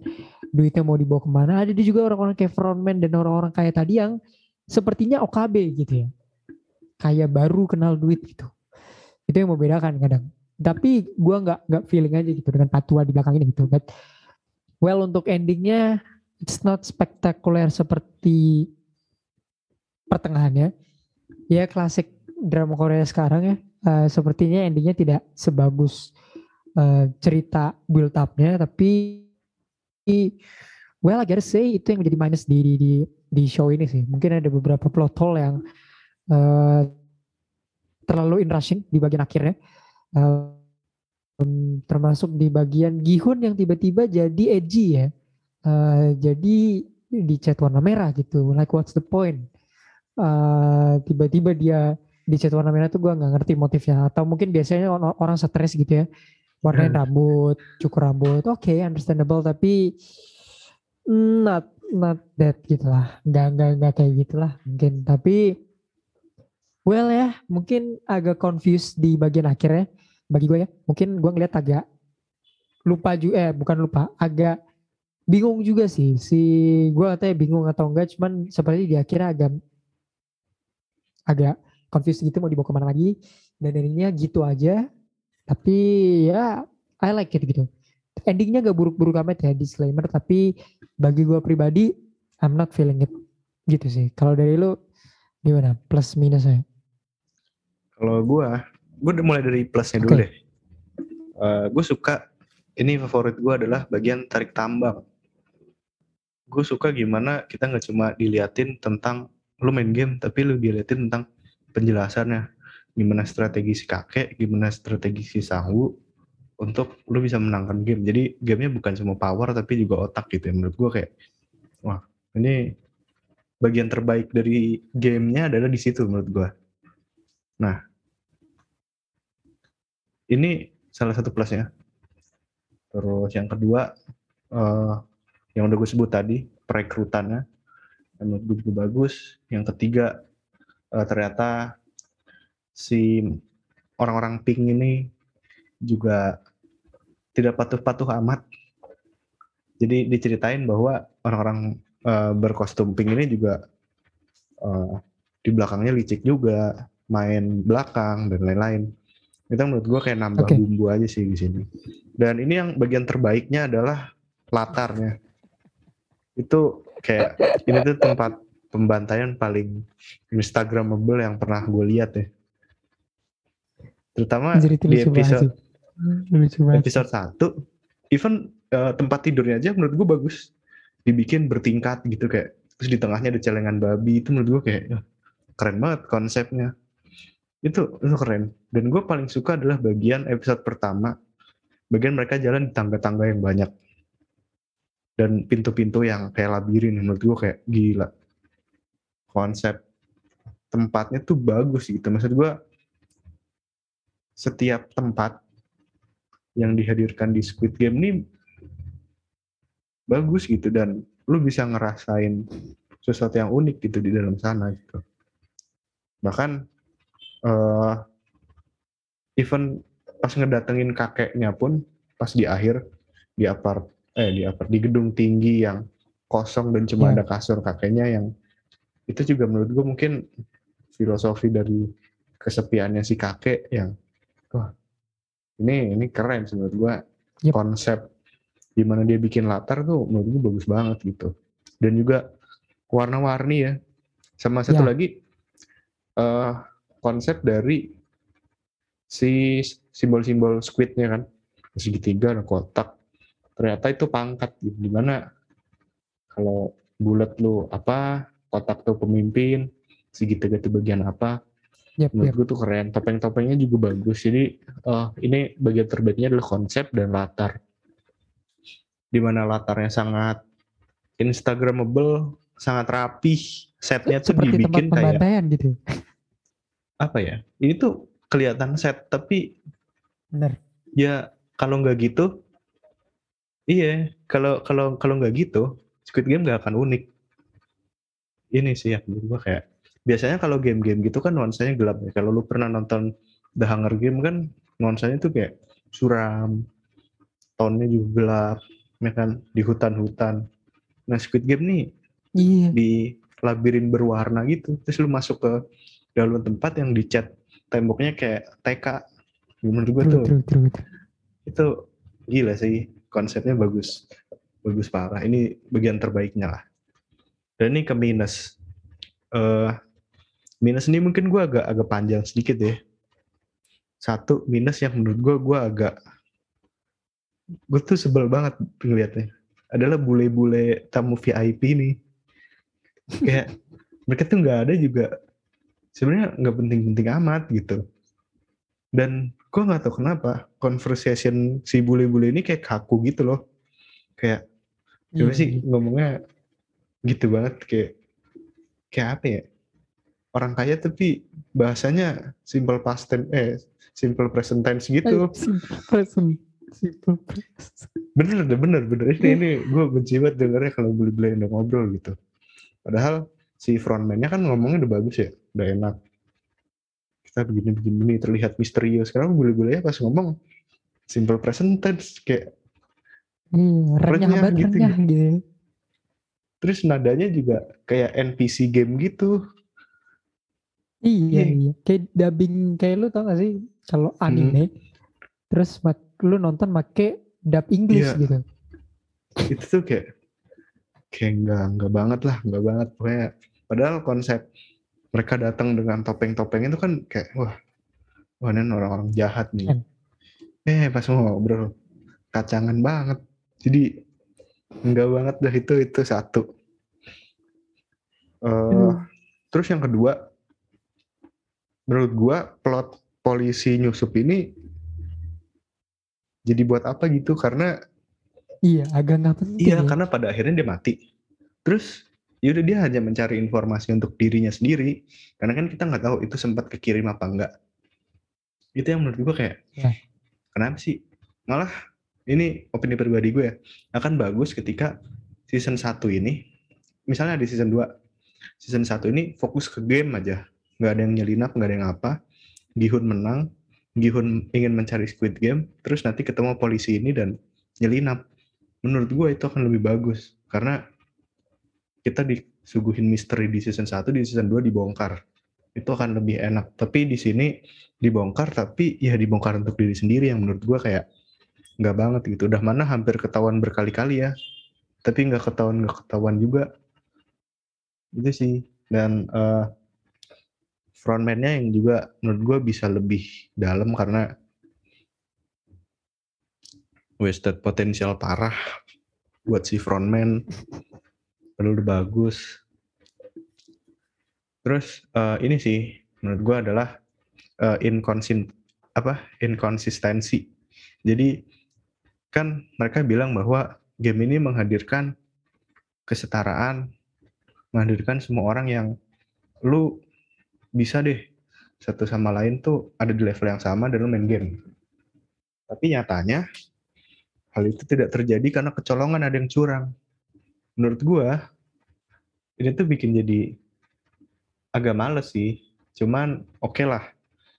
B: duitnya mau dibawa ke mana ada juga orang-orang kayak frontman dan orang-orang kayak tadi yang sepertinya OKB gitu ya kayak baru kenal duit gitu itu yang membedakan kadang tapi gua nggak nggak feeling aja gitu dengan patua di belakang ini gitu but well untuk endingnya it's not spectacular seperti pertengahannya. Ya klasik drama Korea sekarang ya. Uh, sepertinya endingnya tidak sebagus uh, cerita build upnya tapi well I gotta say itu yang menjadi minus di, di, di, di show ini sih. Mungkin ada beberapa plot hole yang uh, terlalu in rushing di bagian akhirnya. Um, termasuk di bagian Gihun yang tiba-tiba jadi edgy ya. Uh, jadi di chat warna merah gitu. Like what's the point? Uh, tiba-tiba dia di chat warna merah tuh gue nggak ngerti motifnya atau mungkin biasanya orang stres gitu ya warnain hmm. rambut cukur rambut oke okay, understandable tapi not not that gitu lah nggak nggak nggak kayak gitulah mungkin tapi well ya mungkin agak confused di bagian akhirnya bagi gue ya. Mungkin gue ngeliat agak lupa juga eh bukan lupa agak bingung juga sih. Si gue katanya bingung atau enggak cuman seperti di akhirnya agak agak confused gitu mau dibawa ke mana lagi. Dan endingnya gitu aja. Tapi ya I like it gitu. Endingnya gak buruk-buruk amat ya disclaimer. Tapi bagi gue pribadi I'm not feeling it gitu sih. Kalau dari lu gimana? Plus minus saya
A: kalau gue gue udah mulai dari plusnya dulu okay. deh uh, eh, gue suka ini favorit gue adalah bagian tarik tambang gue suka gimana kita nggak cuma diliatin tentang lu main game tapi lu diliatin tentang penjelasannya gimana strategi si kakek, gimana strategi si Sangwu untuk lu bisa menangkan game. Jadi gamenya bukan cuma power tapi juga otak gitu ya. Menurut gue kayak, wah ini bagian terbaik dari gamenya adalah di situ menurut gue. Nah, ini salah satu plusnya. Terus yang kedua, uh, yang udah gue sebut tadi, perekrutannya. Menurut gue juga bagus. Yang ketiga, uh, ternyata si orang-orang pink ini juga tidak patuh-patuh amat. Jadi diceritain bahwa orang-orang uh, berkostum pink ini juga uh, di belakangnya licik juga, main belakang dan lain-lain. Itu menurut gue kayak nambah okay. bumbu aja sih di sini. Dan ini yang bagian terbaiknya adalah latarnya. Itu kayak ini tuh tempat pembantaian paling instagramable yang pernah gue lihat ya terutama Jadi di episode episode satu even uh, tempat tidurnya aja menurut gue bagus dibikin bertingkat gitu kayak terus di tengahnya ada celengan babi itu menurut gue kayak ya, keren banget konsepnya itu itu keren. Dan gue paling suka adalah bagian episode pertama. Bagian mereka jalan di tangga-tangga yang banyak. Dan pintu-pintu yang kayak labirin menurut gue kayak gila. Konsep tempatnya tuh bagus gitu. Maksud gue setiap tempat yang dihadirkan di Squid Game ini bagus gitu. Dan lu bisa ngerasain sesuatu yang unik gitu di dalam sana gitu. Bahkan uh, even pas ngedatengin kakeknya pun pas di akhir di apart eh di apart di gedung tinggi yang kosong dan cuma yeah. ada kasur kakeknya yang itu juga menurut gue mungkin filosofi dari kesepiannya si kakek yang wah ini ini keren sih menurut gua yep. konsep gimana dia bikin latar tuh menurut gua bagus banget gitu dan juga warna-warni ya sama satu yeah. lagi uh, konsep dari si simbol-simbol squidnya kan segitiga ada kotak ternyata itu pangkat gitu di mana kalau bulat lu apa kotak tuh pemimpin segitiga itu bagian apa Yep, Menurut yep. gue tuh keren. Topeng-topengnya juga bagus. Jadi uh, ini bagian terbaiknya adalah konsep dan latar. Di mana latarnya sangat instagramable, sangat rapi. Setnya tuh
B: Seperti
A: dibikin
B: tempat kayak gitu.
A: Apa ya? Ini tuh kelihatan set tapi
B: benar.
A: Ya kalau nggak gitu, iya. Kalau kalau kalau nggak gitu, Squid Game nggak akan unik. Ini sih yang menurut gue kayak biasanya kalau game-game gitu kan nuansanya gelap ya. Kalau lu pernah nonton The Hunger Game kan nuansanya tuh kayak suram, tonnya juga gelap, ya kan di hutan-hutan. Nah Squid Game nih iya. di labirin berwarna gitu, terus lu masuk ke dalam tempat yang dicat temboknya kayak TK. Menurut gue tuh. true, true, true. itu gila sih konsepnya bagus. bagus parah. Ini bagian terbaiknya lah. Dan ini ke minus. Eh minus ini mungkin gue agak agak panjang sedikit ya. Satu minus yang menurut gue gue agak gue tuh sebel banget ngeliatnya. Adalah bule-bule tamu VIP nih. Kayak mereka tuh nggak ada juga sebenarnya nggak penting-penting amat gitu. Dan gue nggak tahu kenapa conversation si bule-bule ini kayak kaku gitu loh. Kayak gimana
B: Iya,
A: sih ngomongnya gitu banget kayak kayak apa ya? Orang kaya tapi bahasanya simple past tense eh simple present tense gitu.
B: Simple present. Simple present.
A: bener deh bener bener. Ini ini gue benci banget dengernya kalau bule-bule udah ngobrol gitu. Padahal si frontman-nya kan ngomongnya udah bagus ya udah enak kita begini begini begini, terlihat misterius sekarang bule-bulenya pas ngomong simple present tense kayak
B: Iya, renyah
A: Renyah
B: banget
A: gitu,
B: renyah gitu.
A: terus nadanya juga kayak NPC game gitu
B: Iya,
A: Iya.
B: iya. Kayak dubbing kayak lu tau gak sih kalau
A: Hmm.
B: anime terus mak- lu nonton make dub English
A: Iya.
B: gitu.
A: itu tuh kayak kayak nggak nggak banget lah nggak banget pokoknya padahal konsep mereka datang dengan topeng-topeng itu kan kayak wah wah ini orang-orang jahat nih
B: Kan.
A: eh pas ngobrol kacangan banget jadi enggak banget dah itu itu satu
B: Aduh.
A: terus yang kedua menurut gua plot polisi nyusup ini jadi buat apa gitu karena
B: Iya, agak nggak penting.
A: Iya,
B: ya.
A: karena pada akhirnya dia mati. Terus yaudah dia hanya mencari informasi untuk dirinya sendiri. Karena kan kita nggak tahu itu sempat kekirim apa enggak. Itu yang menurut gue kayak,
B: Ya.
A: kenapa sih? Malah ini opini pribadi gue ya, akan bagus ketika season 1 ini, misalnya di season 2, season 1 ini fokus ke game aja. Nggak ada yang nyelinap, nggak ada yang apa. Gihun menang, Gihun ingin mencari Squid Game, terus nanti ketemu polisi ini dan nyelinap menurut gue itu akan lebih bagus karena kita disuguhin misteri di season 1 di season 2 dibongkar. Itu akan lebih enak. Tapi di sini dibongkar tapi ya dibongkar untuk diri sendiri yang menurut gue kayak nggak banget gitu. Udah mana hampir ketahuan berkali-kali ya. Tapi nggak ketahuan nggak ketahuan juga. Itu sih. Dan eh, frontman-nya yang juga menurut gue bisa lebih dalam karena wasted potensial parah buat si frontman padahal udah bagus. Terus eh, ini sih menurut gua adalah eh, inkonsin apa inkonsistensi. Jadi kan mereka bilang bahwa game ini menghadirkan kesetaraan menghadirkan semua orang yang lu bisa deh satu sama lain tuh ada di level yang sama dan lu main game. Tapi nyatanya hal itu tidak terjadi karena kecolongan ada yang curang. Menurut gua ini tuh bikin jadi agak males sih. Cuman oke lah.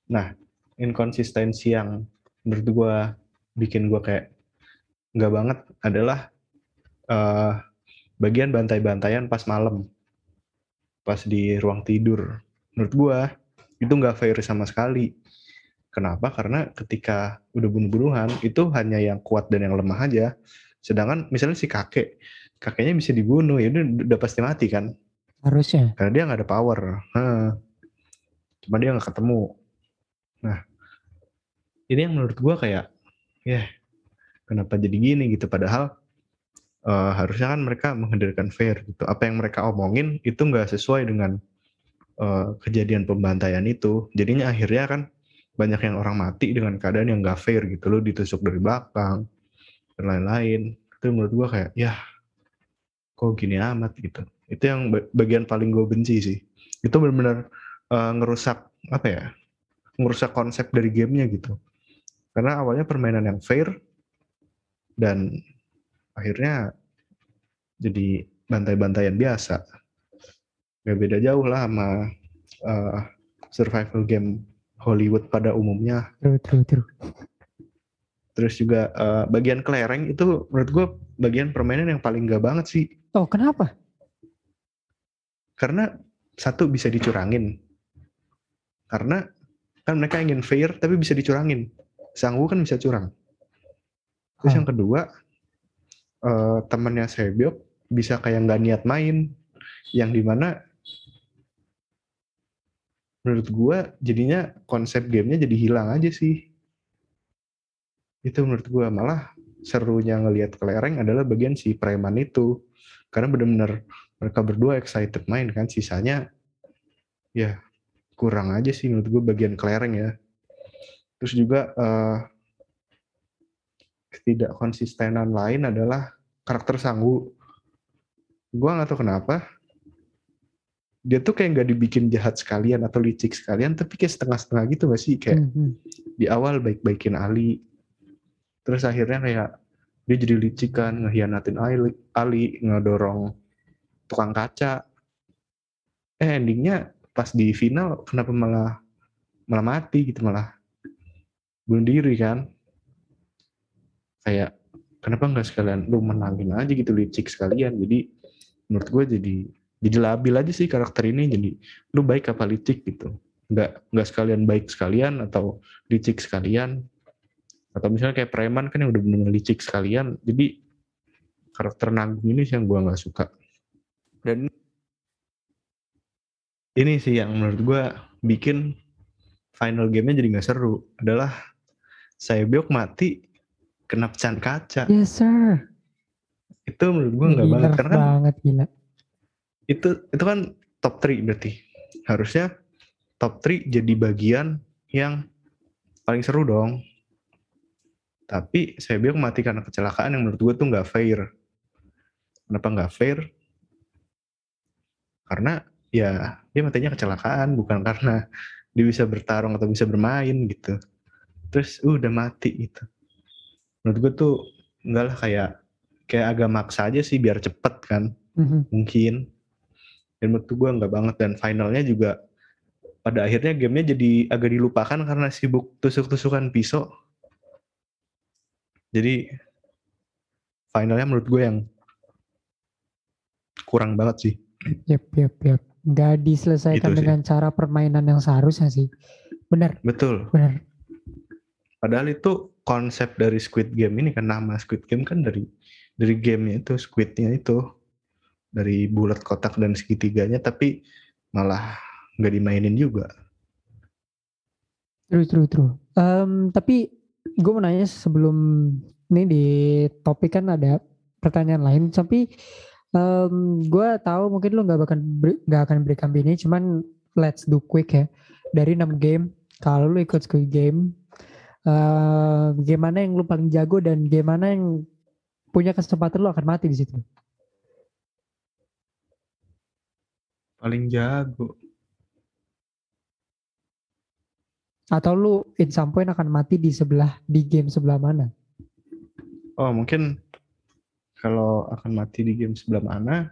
A: Nah, inkonsistensi yang menurut gua bikin gua kayak nggak banget adalah eh, bagian bantai-bantaian pas malam. Pas di ruang tidur. Menurut gua itu nggak fair sama sekali. Kenapa? Karena ketika udah bunuh-bunuhan itu hanya yang kuat dan yang lemah aja. Sedangkan misalnya si kakek, kakeknya bisa dibunuh ya udah, udah pasti mati kan?
B: Harusnya.
A: Karena dia nggak ada power. Hah. Cuma dia nggak ketemu. Nah, ini yang menurut gua kayak, ya kenapa jadi gini gitu? Padahal eh, harusnya kan mereka menghadirkan fair gitu. Apa yang mereka omongin itu nggak sesuai dengan eh, kejadian pembantaian itu. Jadinya akhirnya kan banyak yang orang mati dengan keadaan yang gak fair gitu loh ditusuk dari belakang dan lain-lain itu menurut gua kayak ya kok gini amat gitu. Itu yang ba- bagian paling gue benci sih. Itu benar-benar eh, ngerusak apa ya ngerusak konsep dari gamenya gitu. Karena awalnya permainan yang fair dan akhirnya jadi bantai-bantaian biasa. Gak beda jauh lah sama eh, survival game Hollywood pada umumnya.
B: True, true, true.
A: terus juga eh, bagian kelereng itu menurut gue bagian permainan yang paling gak banget sih
B: Oh, kenapa?
A: karena satu bisa dicurangin. Karena kan mereka ingin fair tapi bisa dicurangin. Sanggu kan bisa curang. Terus
B: Ah.
A: yang kedua uh, temennya Sebyok bisa kayak nggak niat main. Yang di mana menurut gua jadinya konsep gamenya jadi hilang aja sih. Itu menurut gua. Malah serunya ngelihat kelereng adalah bagian si preman itu karena benar-benar mereka berdua excited main kan sisanya ya kurang aja sih menurut gue bagian kelereng ya. Terus juga uh, ketidak konsistenan lain adalah karakter Sanggu. Gue nggak tahu kenapa dia tuh kayak nggak dibikin jahat sekalian atau licik sekalian tapi kayak setengah-setengah gitu gak sih? Kayak mm -hmm. di awal baik-baikin Ali terus akhirnya kayak dia jadi licik kan ngehianatin Ali, Ali ngedorong tukang kaca. Eh endingnya pas di final kenapa malah malah mati gitu malah bunuh diri kan? Kayak kenapa nggak sekalian lu menangin aja gitu licik sekalian. Jadi menurut gue jadi jadi labil aja sih karakter ini. Jadi lu baik apa licik gitu. Nggak nggak sekalian baik sekalian atau licik sekalian atau misalnya kayak preman kan yang udah bener-bener licik sekalian jadi karakter nanggung ini sih yang gue nggak suka. Dan ini sih yang menurut gue bikin final gamenya jadi nggak seru adalah saya biok mati kena pecahan kaca.
B: Yes sir.
A: Itu menurut gue nggak banget karena
B: kan banget gila.
A: itu itu kan top 3 berarti. Harusnya top 3 jadi bagian yang paling seru dong tapi saya bilang mati karena kecelakaan yang menurut gue tuh nggak fair. Kenapa nggak fair? Karena ya dia matinya kecelakaan bukan karena dia bisa bertarung atau bisa bermain gitu. Terus uh, udah mati gitu. Menurut gue tuh enggak lah kayak kayak agak maksa aja sih biar cepet kan mm-hmm. mungkin. Dan menurut gue nggak banget dan finalnya juga pada akhirnya gamenya jadi agak dilupakan karena sibuk tusuk-tusukan pisau jadi finalnya menurut gue yang kurang banget sih.
B: Yep yep yep nggak diselesaikan dengan cara permainan yang seharusnya sih. Benar.
A: Betul.
B: Benar.
A: Padahal itu konsep dari Squid Game ini kan nama Squid Game kan dari dari gamenya itu Squidnya itu dari bulat kotak dan segitiganya tapi malah nggak dimainin juga.
B: True true true. Um, tapi gue mau nanya sebelum ini di topik kan ada pertanyaan lain tapi um, gue tahu mungkin lo nggak akan nggak akan berikan ini cuman let's do quick ya dari 6 game kalau lo ikut Squid Game uh, gimana yang lo paling jago dan gimana yang punya kesempatan lo akan mati di situ
A: Paling jago.
B: Atau lu in some point akan mati di sebelah di game sebelah mana?
A: Oh, mungkin kalau akan mati di game sebelah mana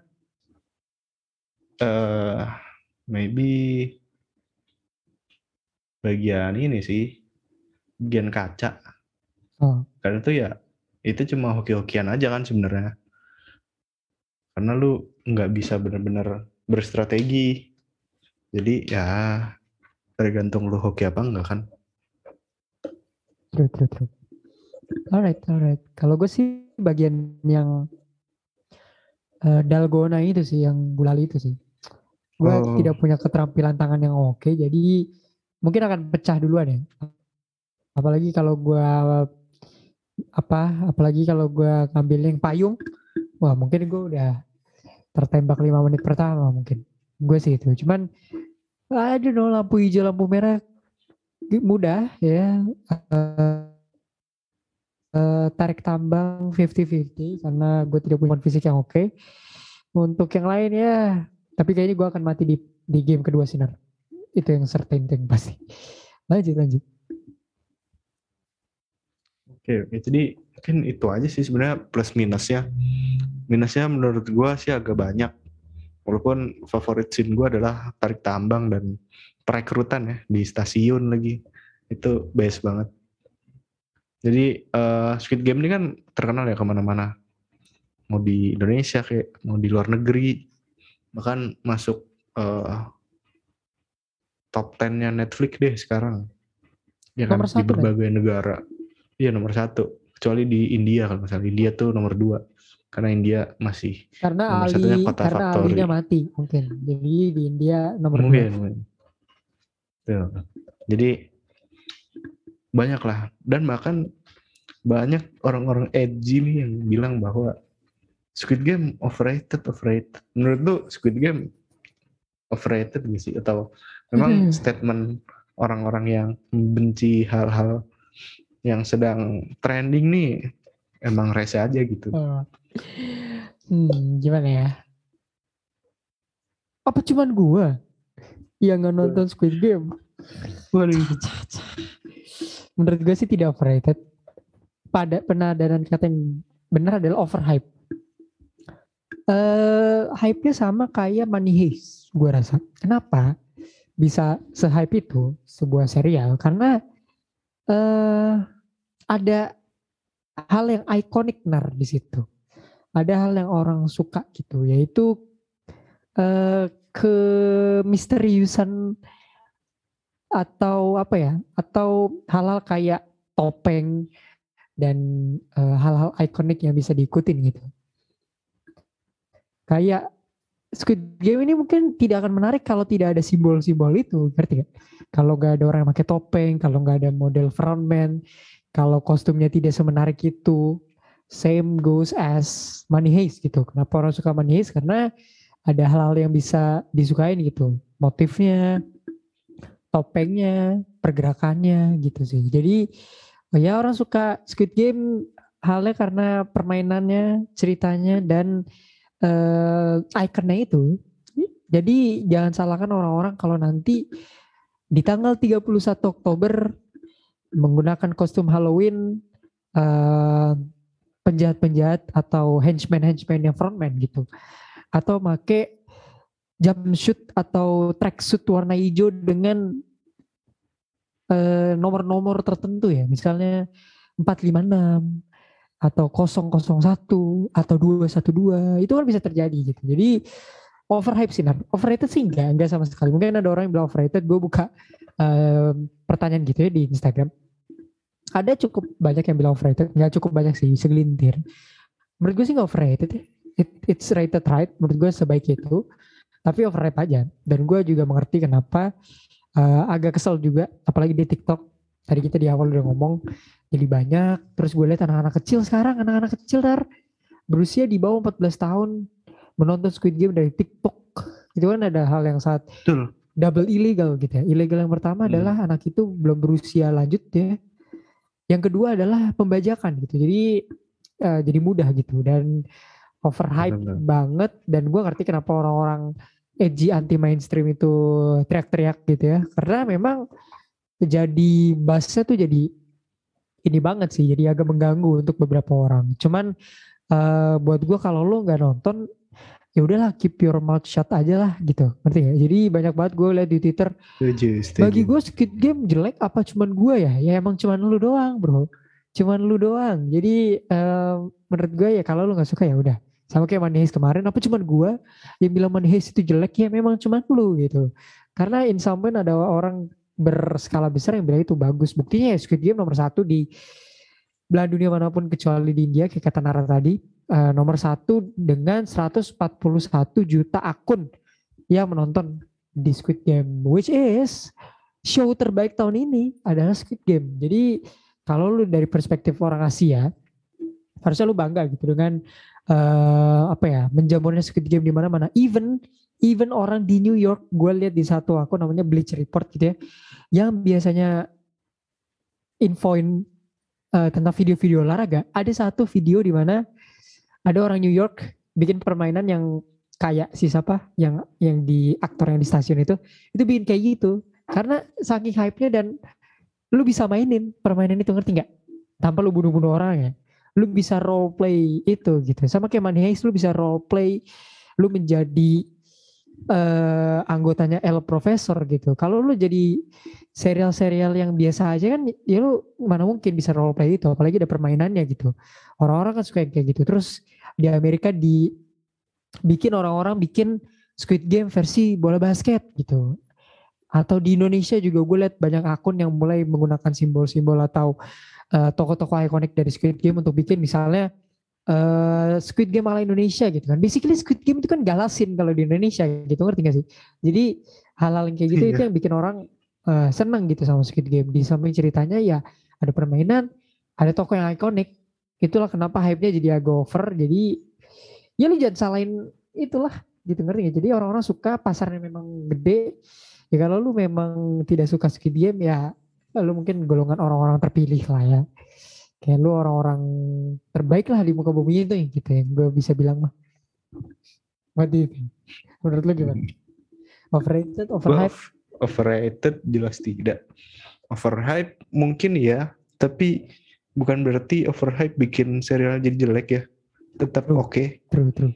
A: uh, maybe bagian ini sih bagian kaca. Oh. Karena itu ya itu cuma hoki-hokian aja kan sebenarnya. Karena lu nggak bisa bener-bener berstrategi. Jadi ya tergantung lu hoki apa enggak kan.
B: True, true, true. Alright, alright. Kalau gue sih bagian yang uh, dalgona itu sih, yang gulali itu sih. Gue oh. tidak punya keterampilan tangan yang oke, jadi mungkin akan pecah duluan ya. Apalagi kalau gue apa, apalagi kalau gue ngambil yang payung, wah mungkin gue udah tertembak lima menit pertama mungkin gue sih itu cuman aduh no lampu hijau lampu merah. Mudah ya. Uh, uh, tarik tambang 50-50 karena gue tidak punya fisik yang oke. Okay. untuk yang lain ya. Tapi kayaknya gue akan mati di di game kedua sinar. Itu yang certain thing pasti. Lanjut lanjut.
A: Oke oke. Jadi mungkin itu aja sih sebenarnya plus minusnya. Minusnya menurut gue sih agak banyak walaupun favorit scene gue adalah tarik tambang dan perekrutan ya di stasiun lagi. Itu best banget. Jadi uh, Squid Game ini kan terkenal ya ke mana-mana. Mau di Indonesia kayak mau di luar negeri. Bahkan masuk uh, top 10-nya Netflix deh sekarang. Ya kan? Di berbagai ya? negara. Iya nomor satu. Kecuali di India kalau misalnya India tuh nomor dua karena India masih
B: Karena
A: Nomor
B: Ali
A: satunya kota
B: karena
A: factory.
B: alinya mati mungkin. Jadi di India nomor
A: mungkin,
B: dua.
A: mungkin. Tuh. Jadi banyak lah dan bahkan banyak orang-orang edgy nih yang bilang bahwa Squid Game overrated, overrated. Menurut lu Squid Game overrated gak sih? Atau memang
B: Hmm.
A: statement orang-orang yang membenci hal-hal yang sedang trending nih emang rese aja gitu.
B: Oh. Hmm, gimana ya? Apa cuman gua yang nggak nonton Squid Game?
A: Waduh.
B: Menurut gue sih tidak overrated. Pada penadaran kata yang benar adalah overhype. Eh, hype-nya sama kayak Money Heist, gue rasa. Kenapa bisa se-hype itu sebuah serial? Karena eh ada hal yang ikonik nar di situ. Ada hal yang orang suka gitu, yaitu eh kemisteriusan atau apa ya? Atau hal-hal kayak topeng dan eh, hal-hal ikonik yang bisa diikutin gitu. Kayak Squid Game ini mungkin tidak akan menarik kalau tidak ada simbol-simbol itu, ngerti gak? Kalau gak ada orang yang pakai topeng, kalau gak ada model frontman, kalau kostumnya tidak semenarik itu, same goes as Money Heist gitu. Kenapa orang suka Money Heist? Karena ada hal-hal yang bisa disukain gitu, motifnya, topengnya, pergerakannya gitu sih. Jadi ya orang suka Squid Game halnya karena permainannya, ceritanya dan eh ikonnya itu. Jadi jangan salahkan orang-orang kalau nanti di tanggal 31 Oktober menggunakan kostum Halloween eh, penjahat-penjahat atau henchman-henchman yang frontman gitu. Atau make jumpsuit atau tracksuit warna hijau dengan eh, nomor-nomor tertentu ya. Misalnya 456 atau 001 atau 212 itu kan bisa terjadi gitu. Jadi overhype sih, overrated sih enggak, enggak sama sekali. Mungkin ada orang yang bilang overrated, gue buka eh, pertanyaan gitu ya di Instagram. Ada cukup banyak yang bilang overrated, enggak cukup banyak sih, segelintir. Menurut gue sih enggak overrated ya. It, it's rated right, menurut gue sebaik itu. Tapi overhype aja. Dan gue juga mengerti kenapa eh, agak kesel juga, apalagi di TikTok. Tadi kita di awal udah ngomong, jadi banyak. Terus gue lihat anak-anak kecil sekarang, anak-anak kecil dar berusia di bawah 14 tahun menonton Squid Game dari TikTok. Itu kan ada hal yang saat
A: Betul.
B: double illegal gitu ya. Illegal yang pertama
A: Hmm.
B: adalah anak itu belum berusia lanjut ya. Yang kedua adalah pembajakan gitu. Jadi eh, jadi mudah gitu dan overhype
A: Benar-benar.
B: banget dan gue ngerti kenapa orang-orang edgy anti mainstream itu teriak-teriak gitu ya. Karena memang jadi bassnya tuh jadi ini banget sih. Jadi agak mengganggu untuk beberapa orang. Cuman eh, buat gue kalau lo nggak nonton ya udahlah keep your mouth shut aja lah gitu ngerti gak? Jadi banyak banget gue liat di Twitter
A: Setuju, setuju.
B: bagi gue Squid Game jelek apa cuman gue ya? Ya emang cuman lu doang bro. Cuman lu doang. Jadi eh, menurut gue ya kalau lu nggak suka ya udah. Sama kayak Heist kemarin apa cuman gue yang bilang Heist itu jelek ya memang cuman lu gitu. Karena in some point ada orang berskala besar yang bilang itu bagus. Buktinya ya Squid Game nomor satu di belahan dunia mana pun kecuali di India kayak kata Nara tadi. Eh, nomor satu dengan 141 juta akun yang menonton di Squid Game. Which is show terbaik tahun ini adalah Squid Game. Jadi kalau lu dari perspektif orang Asia, harusnya lu bangga gitu dengan eh, apa ya menjamurnya Squid Game di mana-mana. Even even orang di New York, gue lihat di satu akun namanya Bleacher Report gitu ya, yang biasanya infoin eh, tentang video-video olahraga, ada satu video di mana ada orang New York bikin permainan yang kayak si siapa? Yang yang di aktor yang di stasiun itu. Itu bikin kayak gitu. Karena saking hype-nya dan lu bisa mainin permainan itu ngerti nggak? Tanpa lu bunuh-bunuh orang ya. Lu bisa role play itu gitu. Sama kayak Money lu bisa role play lu menjadi eh anggotanya El Professor gitu. Kalau lu jadi serial-serial yang biasa aja kan ya lu mana mungkin bisa role play itu apalagi ada permainannya gitu. Orang-orang kan suka yang kayak gitu. Terus di Amerika di bikin orang-orang bikin Squid Game versi bola basket gitu. Atau di Indonesia juga gue liat banyak akun yang mulai menggunakan simbol-simbol atau eh, tokoh-tokoh ikonik dari Squid Game untuk bikin. Misalnya uh, Squid Game ala Indonesia gitu kan. Basically Squid Game itu kan galasin kalau di Indonesia gitu ngerti gak sih? Jadi hal-hal yang kayak gitu
A: Iya.
B: itu yang bikin orang uh, seneng gitu sama Squid Game. Di samping ceritanya ya ada permainan, ada tokoh yang ikonik. Itulah kenapa hype-nya jadi agak over. Jadi ya lu jangan salahin itulah gitu ngerti gak? Jadi orang-orang suka pasarnya memang gede. Ya kalau lu memang tidak suka Squid Game ya lu mungkin golongan orang-orang terpilih lah ya kayak lu orang-orang terbaik lah di muka bumi itu gitu yang gue bisa bilang mah what do you think? menurut lu gimana? overrated, overhype?
A: overrated jelas tidak. Overhype mungkin ya, tapi bukan berarti overhype bikin serial jadi jelek ya. Tetap oke.
B: true true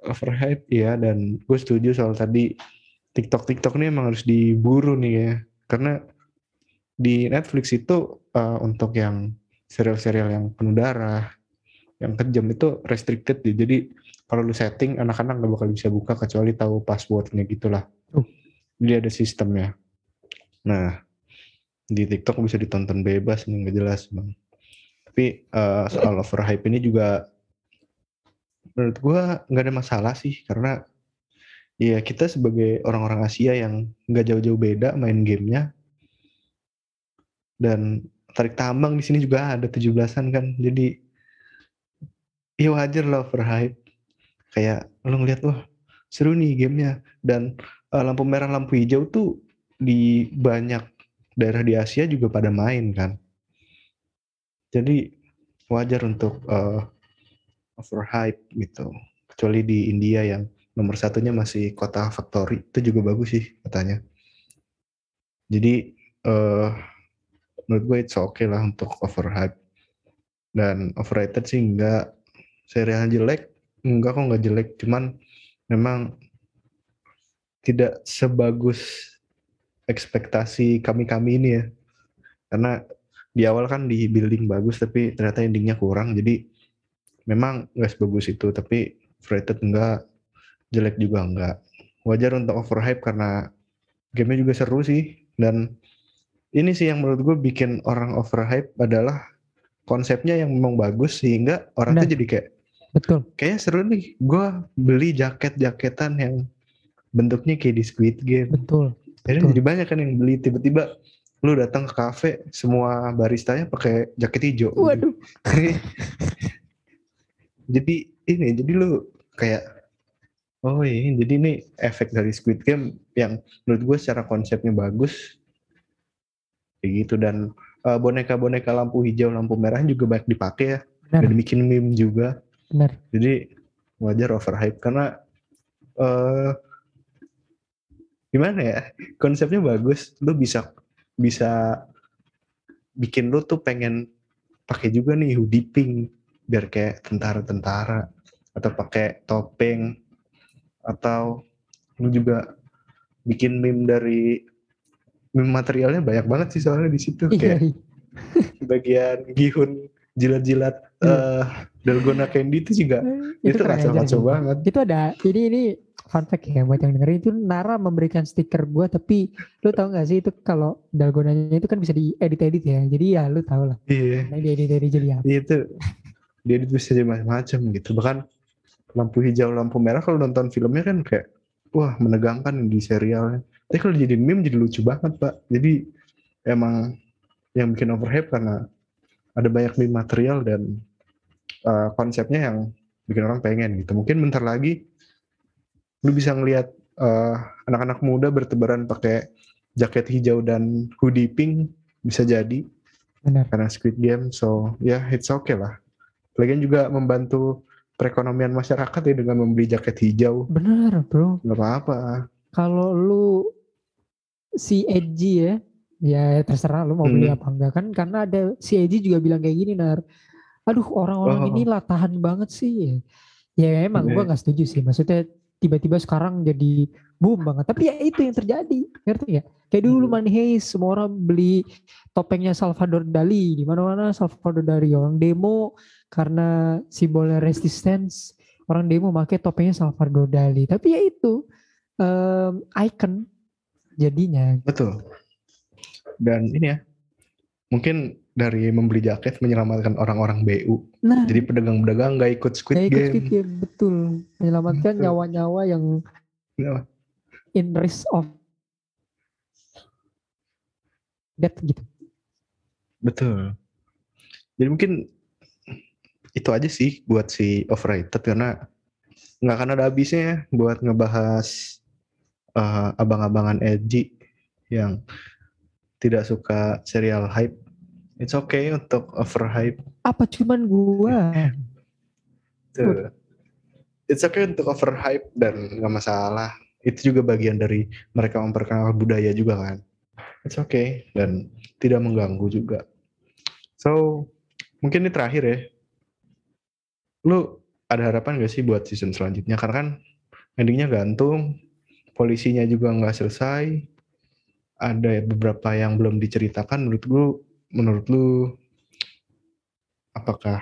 A: Overhype ya dan gue setuju soal tadi TikTok TikTok ini emang harus diburu nih ya. Karena di Netflix itu uh, untuk yang serial-serial yang penuh darah, yang kejam itu restricted ya. Jadi kalau lu setting anak-anak nggak bakal bisa buka kecuali tahu passwordnya gitulah.
B: Oh.
A: Jadi ada sistemnya. Nah di TikTok bisa ditonton bebas nih nggak jelas bang. Tapi uh, soal overhype ini juga menurut gua nggak ada masalah sih karena ya kita sebagai orang-orang Asia yang nggak jauh-jauh beda main gamenya dan tarik tambang di sini juga ada 17-an kan. Jadi ya wajar lah overhype kayak lo ngeliat wah seru nih gamenya. Dan eh, lampu merah lampu hijau tuh di banyak daerah di Asia juga pada main kan. Jadi wajar untuk eh, overhype gitu. Kecuali di India yang nomor satunya masih kota factory itu juga bagus sih katanya. Jadi eh menurut gue it's okay lah untuk overhype. Dan overrated sih enggak. Serial jelek enggak kok enggak jelek. Cuman memang tidak sebagus ekspektasi kami-kami ini ya. Karena di awal kan di building bagus tapi ternyata endingnya kurang. Jadi memang nggak sebagus itu tapi overrated enggak. Jelek juga enggak. Wajar untuk overhype karena gamenya juga seru sih. Dan ini sih yang menurut gue bikin orang overhype adalah konsepnya yang memang bagus sehingga orang
B: Benar.
A: tuh jadi kayak
B: betul
A: kayaknya seru nih gue beli jaket-jaketan yang bentuknya kayak di Squid Game
B: betul
A: jadi
B: Betul.
A: jadi banyak kan yang beli tiba-tiba lu datang ke kafe semua baristanya pakai jaket hijau gitu.
B: waduh
A: jadi ini jadi lu kayak oh iya jadi ini efek dari Squid Game yang menurut gue secara konsepnya bagus kayak gitu. Dan eh, boneka-boneka lampu hijau lampu merah juga banyak dipakai ya.
B: Benar.
A: Dan bikin meme juga.
B: Benar.
A: Jadi wajar overhype. Karena eh gimana ya konsepnya bagus. Lu bisa bisa bikin lu tuh pengen pakai juga nih hoodie pink. Biar kayak tentara-tentara. Atau pakai topeng. Atau lu juga bikin meme dari materialnya banyak banget sih soalnya di situ.
B: Iya
A: kayak bagian Gihun jilat-jilat
B: Iya.
A: eh dalgona candy itu juga itu
B: keren aja
A: kacau-kacau banget.
B: Itu ada ini ini fun fact ya buat yang dengerin itu Nara memberikan stiker gua tapi lu tahu nggak sih itu kalau dalgonanya itu kan bisa diedit-edit ya jadi ya lu tahu lah.
A: Iya.
B: Nah diedit-edit jadi apa.
A: Itu dia itu bisa jadi macam-macam gitu. Bahkan lampu hijau lampu merah kalau nonton filmnya kan kayak wah menegangkan di serialnya tapi kalau jadi meme jadi lucu banget pak. Jadi emang yang bikin overhype karena ada banyak meme material dan uh, konsepnya yang bikin orang pengen gitu. Mungkin bentar lagi lu bisa ngelihat uh, anak-anak muda bertebaran pakai jaket hijau dan hoodie pink bisa jadi
B: benar.
A: karena Squid Game. So ya yeah, it's okay lah. Lagian juga membantu perekonomian masyarakat ya dengan membeli jaket hijau.
B: Benar bro.
A: Nggak apa-apa.
B: Kalau lu si Edgy ya. Ya terserah lu mau beli
A: Hmm.
B: apa enggak. Kan karena ada si Edgy juga bilang kayak gini nar. Aduh orang-orang
A: Oh.
B: ini latahan banget sih. Ya emang
A: Iya.
B: gua nggak setuju sih. Maksudnya tiba-tiba sekarang jadi boom banget. Tapi ya itu yang terjadi. Ngerti ya kayak dulu
A: Hmm.
B: Money Heist semua orang beli topengnya Salvador Dali. Di mana-mana Salvador Dali. Orang demo karena simbolnya resistance. Orang demo pakai topengnya Salvador Dali. Tapi ya itu em, icon jadinya
A: betul dan ini ya mungkin dari membeli jaket menyelamatkan orang-orang BU.
B: Nah,
A: Jadi pedagang-pedagang nggak ikut Squid
B: kayak ikut
A: Game.
B: Squid Game, betul. Menyelamatkan nyawa-nyawa yang
A: Kenapa?
B: in risk of death gitu.
A: Betul. Jadi mungkin itu aja sih buat si overrated karena nggak akan ada habisnya buat ngebahas eh, abang-abangan edgy yang tidak suka serial hype. It's okay untuk overhype.
B: Apa cuman gua?
A: Tuh. It's okay untuk overhype dan nggak masalah. Itu juga bagian dari mereka memperkenalkan budaya juga kan. It's okay dan tidak mengganggu juga. So mungkin ini terakhir ya. Lu ada harapan gak sih buat season selanjutnya? Karena kan endingnya gantung, polisinya juga nggak selesai. Ada beberapa yang belum diceritakan. Menurut lu, menurut lu apakah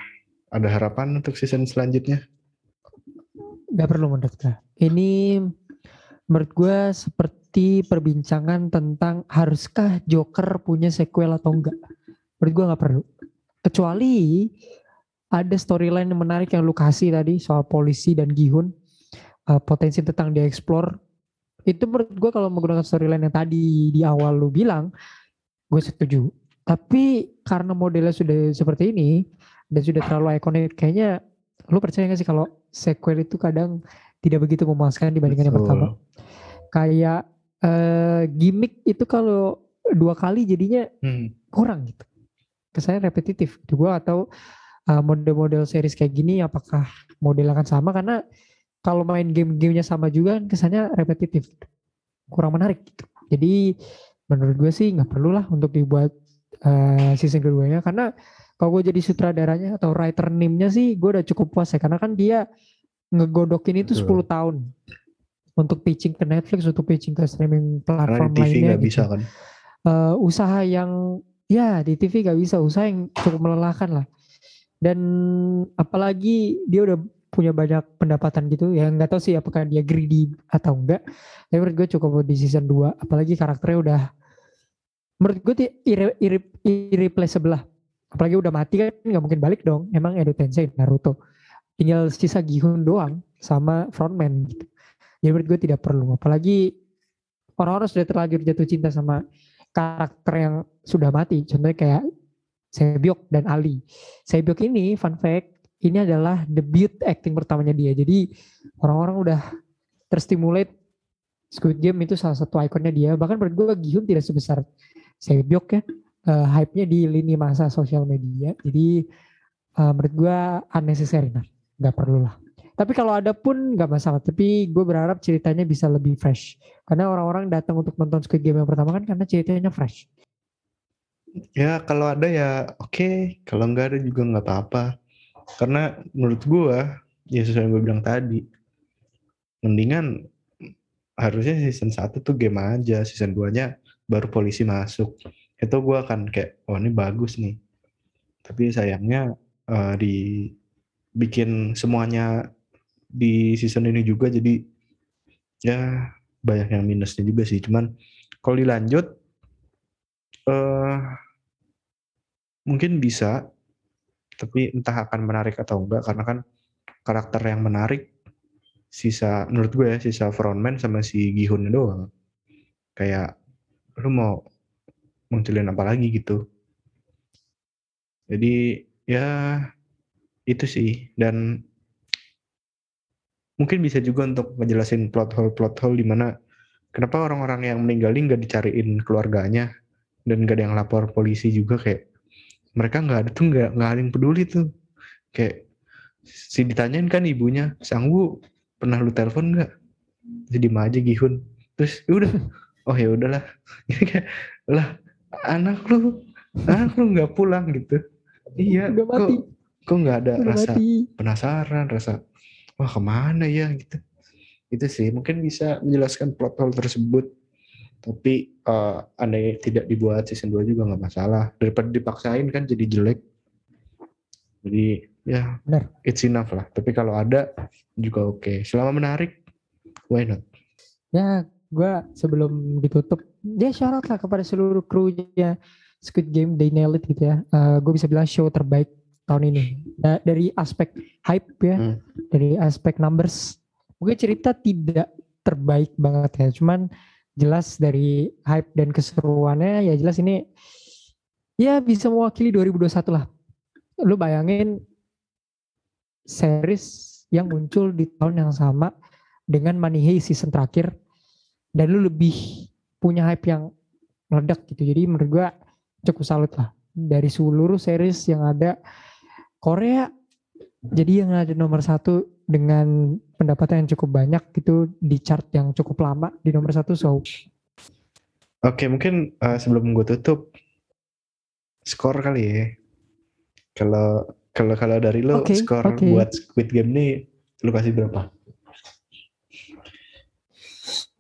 A: ada harapan untuk season selanjutnya?
B: Gak perlu menurut. Ini menurut gua seperti perbincangan tentang haruskah Joker punya sequel atau enggak. Menurut gua nggak perlu. Kecuali ada storyline yang menarik yang lu kasih tadi soal polisi dan Gihun. Uh, potensi tentang dieksplor. Itu menurut gua kalau menggunakan storyline yang tadi di awal lu bilang, gue setuju. Tapi karena modelnya sudah seperti ini dan sudah terlalu ikonik, kayaknya lu percaya gak sih kalau sequel itu kadang tidak begitu memuaskan dibandingkan yang
A: Betul.
B: pertama? Kayak eh, gimmick itu kalau dua kali jadinya
A: Hmm.
B: kurang gitu. Kesannya repetitif. Gue gak tahu uh, model-model series kayak gini apakah model akan sama karena kalau main game-gamenya sama juga kan kesannya repetitif. Kurang menarik gitu. Jadi menurut gue sih nggak perlu lah untuk dibuat uh, season keduanya karena kalau gue jadi sutradaranya atau writer name-nya sih gue udah cukup puas ya karena kan dia ngegodokin itu
A: Betul.
B: 10 tahun untuk pitching ke Netflix, untuk pitching ke streaming
A: Karena
B: platform
A: di TV
B: lainnya
A: nggak
B: gitu
A: bisa kan.
B: eh, usaha yang ya di TV gak bisa usaha yang cukup melelahkan lah dan apalagi dia udah punya banyak pendapatan gitu. Ya nggak tahu sih apakah dia greedy atau enggak tapi menurut gue cukup di season 2 apalagi karakternya udah menurut gue irre, irre- irreplaceable lah. Apalagi udah mati kan nggak mungkin balik dong. Emang Edo Tensei Naruto. Tinggal sisa Gihun doang sama frontman gitu. Jadi menurut gue tidak perlu. Apalagi orang-orang sudah terlanjur jatuh cinta sama karakter yang sudah mati. Contohnya kayak Sebyok dan Ali. Sebyok ini fun fact, ini adalah debut acting pertamanya dia. Jadi orang-orang udah terstimulate Squid Game itu salah satu ikonnya dia. Bahkan menurut gue Gihun tidak sebesar Sebyok ya. Eh, hype-nya di lini masa sosial media. Jadi eh, menurut gue unnecessary nah. Gak perlu lah. Tapi kalau ada pun gak masalah. Tapi gue berharap ceritanya bisa lebih fresh. Karena orang-orang datang untuk nonton Squid Game yang pertama kan karena ceritanya fresh.
A: Ya kalau ada ya oke, kalau nggak ada juga nggak apa-apa. Karena menurut gua ya sesuai yang gue bilang tadi, mendingan harusnya season 1 tuh game aja, season 2-nya baru polisi masuk. Itu gua akan kayak, oh ini bagus nih. Tapi sayangnya eh, dibikin semuanya di season ini juga jadi ya banyak yang minusnya juga sih. Cuman kalau dilanjut eh mungkin bisa tapi entah akan menarik atau enggak karena kan karakter yang menarik sisa menurut gue ya sisa frontman sama si Gihun doang. Kayak lu mau munculin apa lagi gitu. Jadi ya itu sih. Dan mungkin bisa juga untuk ngejelasin plot hole plot hole di mana kenapa orang-orang yang meninggal ini nggak dicariin keluarganya dan gak ada yang lapor polisi juga kayak mereka nggak ada tuh nggak nggak ada yang peduli tuh. Kayak si ditanyain kan ibunya sanggu pernah lu telepon nggak? Jadi aja Gihun. Terus "Ya udah. Oh ya udahlah. Kayak lah anak lu anak lu nggak pulang gitu. Iya
B: Udah mati.
A: kok kok nggak ada
B: Udah
A: rasa
B: mati.
A: penasaran rasa wah ke mana ya? Gitu. Itu sih mungkin bisa menjelaskan plot hole tersebut tapi eh andai tidak dibuat season 2 juga nggak masalah daripada dipaksain kan jadi jelek jadi ya
B: Benar.
A: it's enough lah tapi kalau ada juga oke selama menarik why not
B: Ya, gue sebelum ditutup, dia syarat lah kepada seluruh krunya Squid Game they nail it gitu ya. Uh, gue bisa bilang show terbaik tahun ini. Da- dari aspek hype ya,
A: Hmm.
B: dari aspek numbers. Mungkin cerita tidak terbaik banget ya, cuman jelas dari hype dan keseruannya ya jelas ini ya bisa mewakili 2021 lah. Lu bayangin series yang muncul di tahun yang sama dengan Money Heist season terakhir dan lu lebih punya hype yang meledak gitu. Jadi menurut gua cukup salut lah dari seluruh series yang ada Korea jadi yang ada nomor satu dengan pendapatan yang cukup banyak gitu di chart yang cukup lama di nomor satu so
A: Oke, mungkin uh, sebelum gue tutup skor kali ya. Kalau kalau kalau dari lo
B: Oke,
A: skor
B: oke.
A: buat Squid Game nih lu kasih berapa?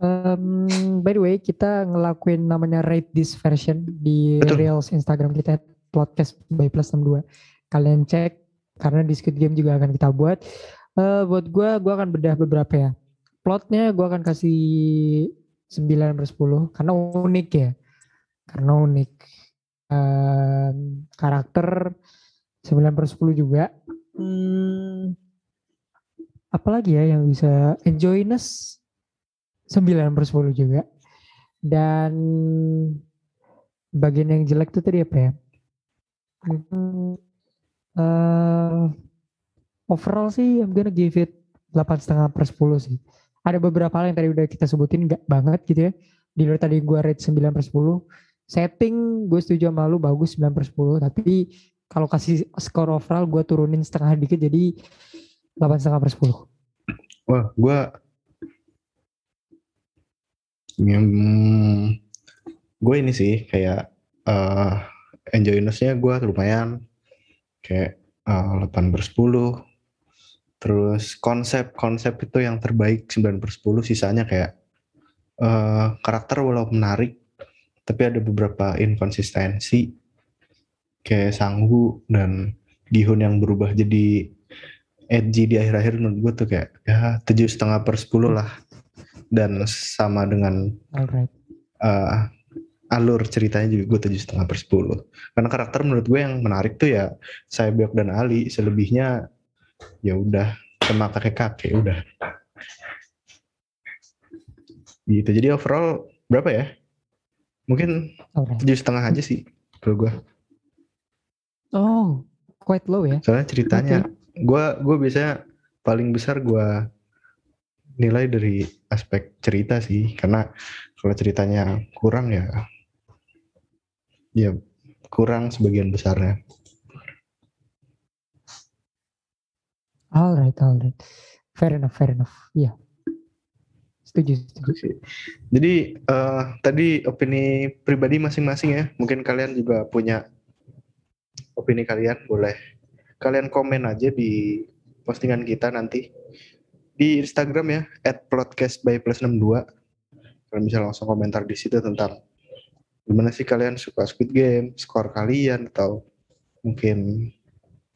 B: um, by the way kita ngelakuin namanya rate this version di
A: Betul.
B: reels Instagram kita podcast by plus 62 kalian cek karena di Squid Game juga akan kita buat. Eh buat gua gua akan bedah beberapa ya. Plotnya gua akan kasih 9 per 10 karena unik ya. Karena unik. Em, karakter 9 per 10 juga. Hmm, apalagi ya yang bisa enjoyness? 9 per 10 juga. Dan bagian yang jelek tuh tadi apa ya? Hmm, eh, overall sih I'm gonna give it 8,5 per 10 sih. Ada beberapa hal yang tadi udah kita sebutin gak banget gitu ya. Di luar tadi gua rate 9 per 10 setting gue setuju sama lu bagus 9 per 10 tapi kalau kasih skor overall gue turunin setengah dikit jadi 8,5 per 10
A: Wah, gue yang gue ini sih kayak uh, enjoyness-nya gue lumayan kayak uh, 8 per 10 terus konsep-konsep itu yang terbaik 9 per 10 sisanya kayak uh, karakter walaupun menarik tapi ada beberapa inkonsistensi kayak Sanggu dan Gihun yang berubah jadi edgy di akhir-akhir menurut gue tuh kayak ya tujuh setengah per sepuluh lah. Dan sama dengan
B: alright.
A: uh, alur ceritanya juga gue tujuh setengah per sepuluh. Karena karakter menurut gue yang menarik tuh ya Saebyok dan Ali selebihnya ya udah sama kakek kakek udah. Gitu. Jadi overall berapa ya? Mungkin tujuh setengah aja sih kalau gue
B: oh quite low ya.
A: Soalnya ceritanya gue gue biasanya paling besar gue nilai dari aspek cerita sih. Karena kalau ceritanya kurang ya ya kurang sebagian besarnya.
B: Alright alright. Fair enough fair enough. Iya. Setuju setuju.
A: Oke. jadi eh, tadi opini pribadi masing-masing ya. Mungkin kalian juga punya opini kalian. Boleh kalian komen aja di postingan kita nanti. Di Instagram ya @podcast by plus 62 kalian bisa langsung komentar di situ tentang gimana sih kalian suka Squid Game? Skor kalian atau mungkin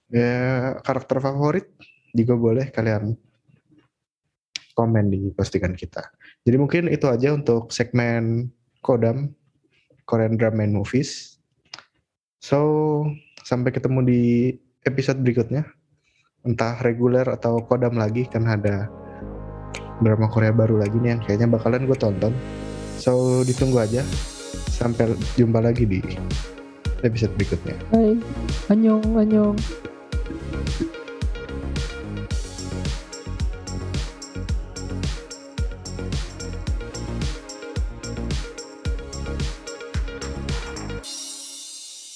A: ya karakter favorit? Juga boleh kalian komen di postingan kita. Jadi mungkin itu aja untuk segmen Kodam Korean Drama and Movies. So sampai ketemu di episode berikutnya. Entah reguler atau kodam lagi kan ada drama Korea baru lagi nih yang kayaknya bakalan gue tonton. So ditunggu aja sampai jumpa lagi di episode berikutnya.
B: Hai, annyeong, annyeong.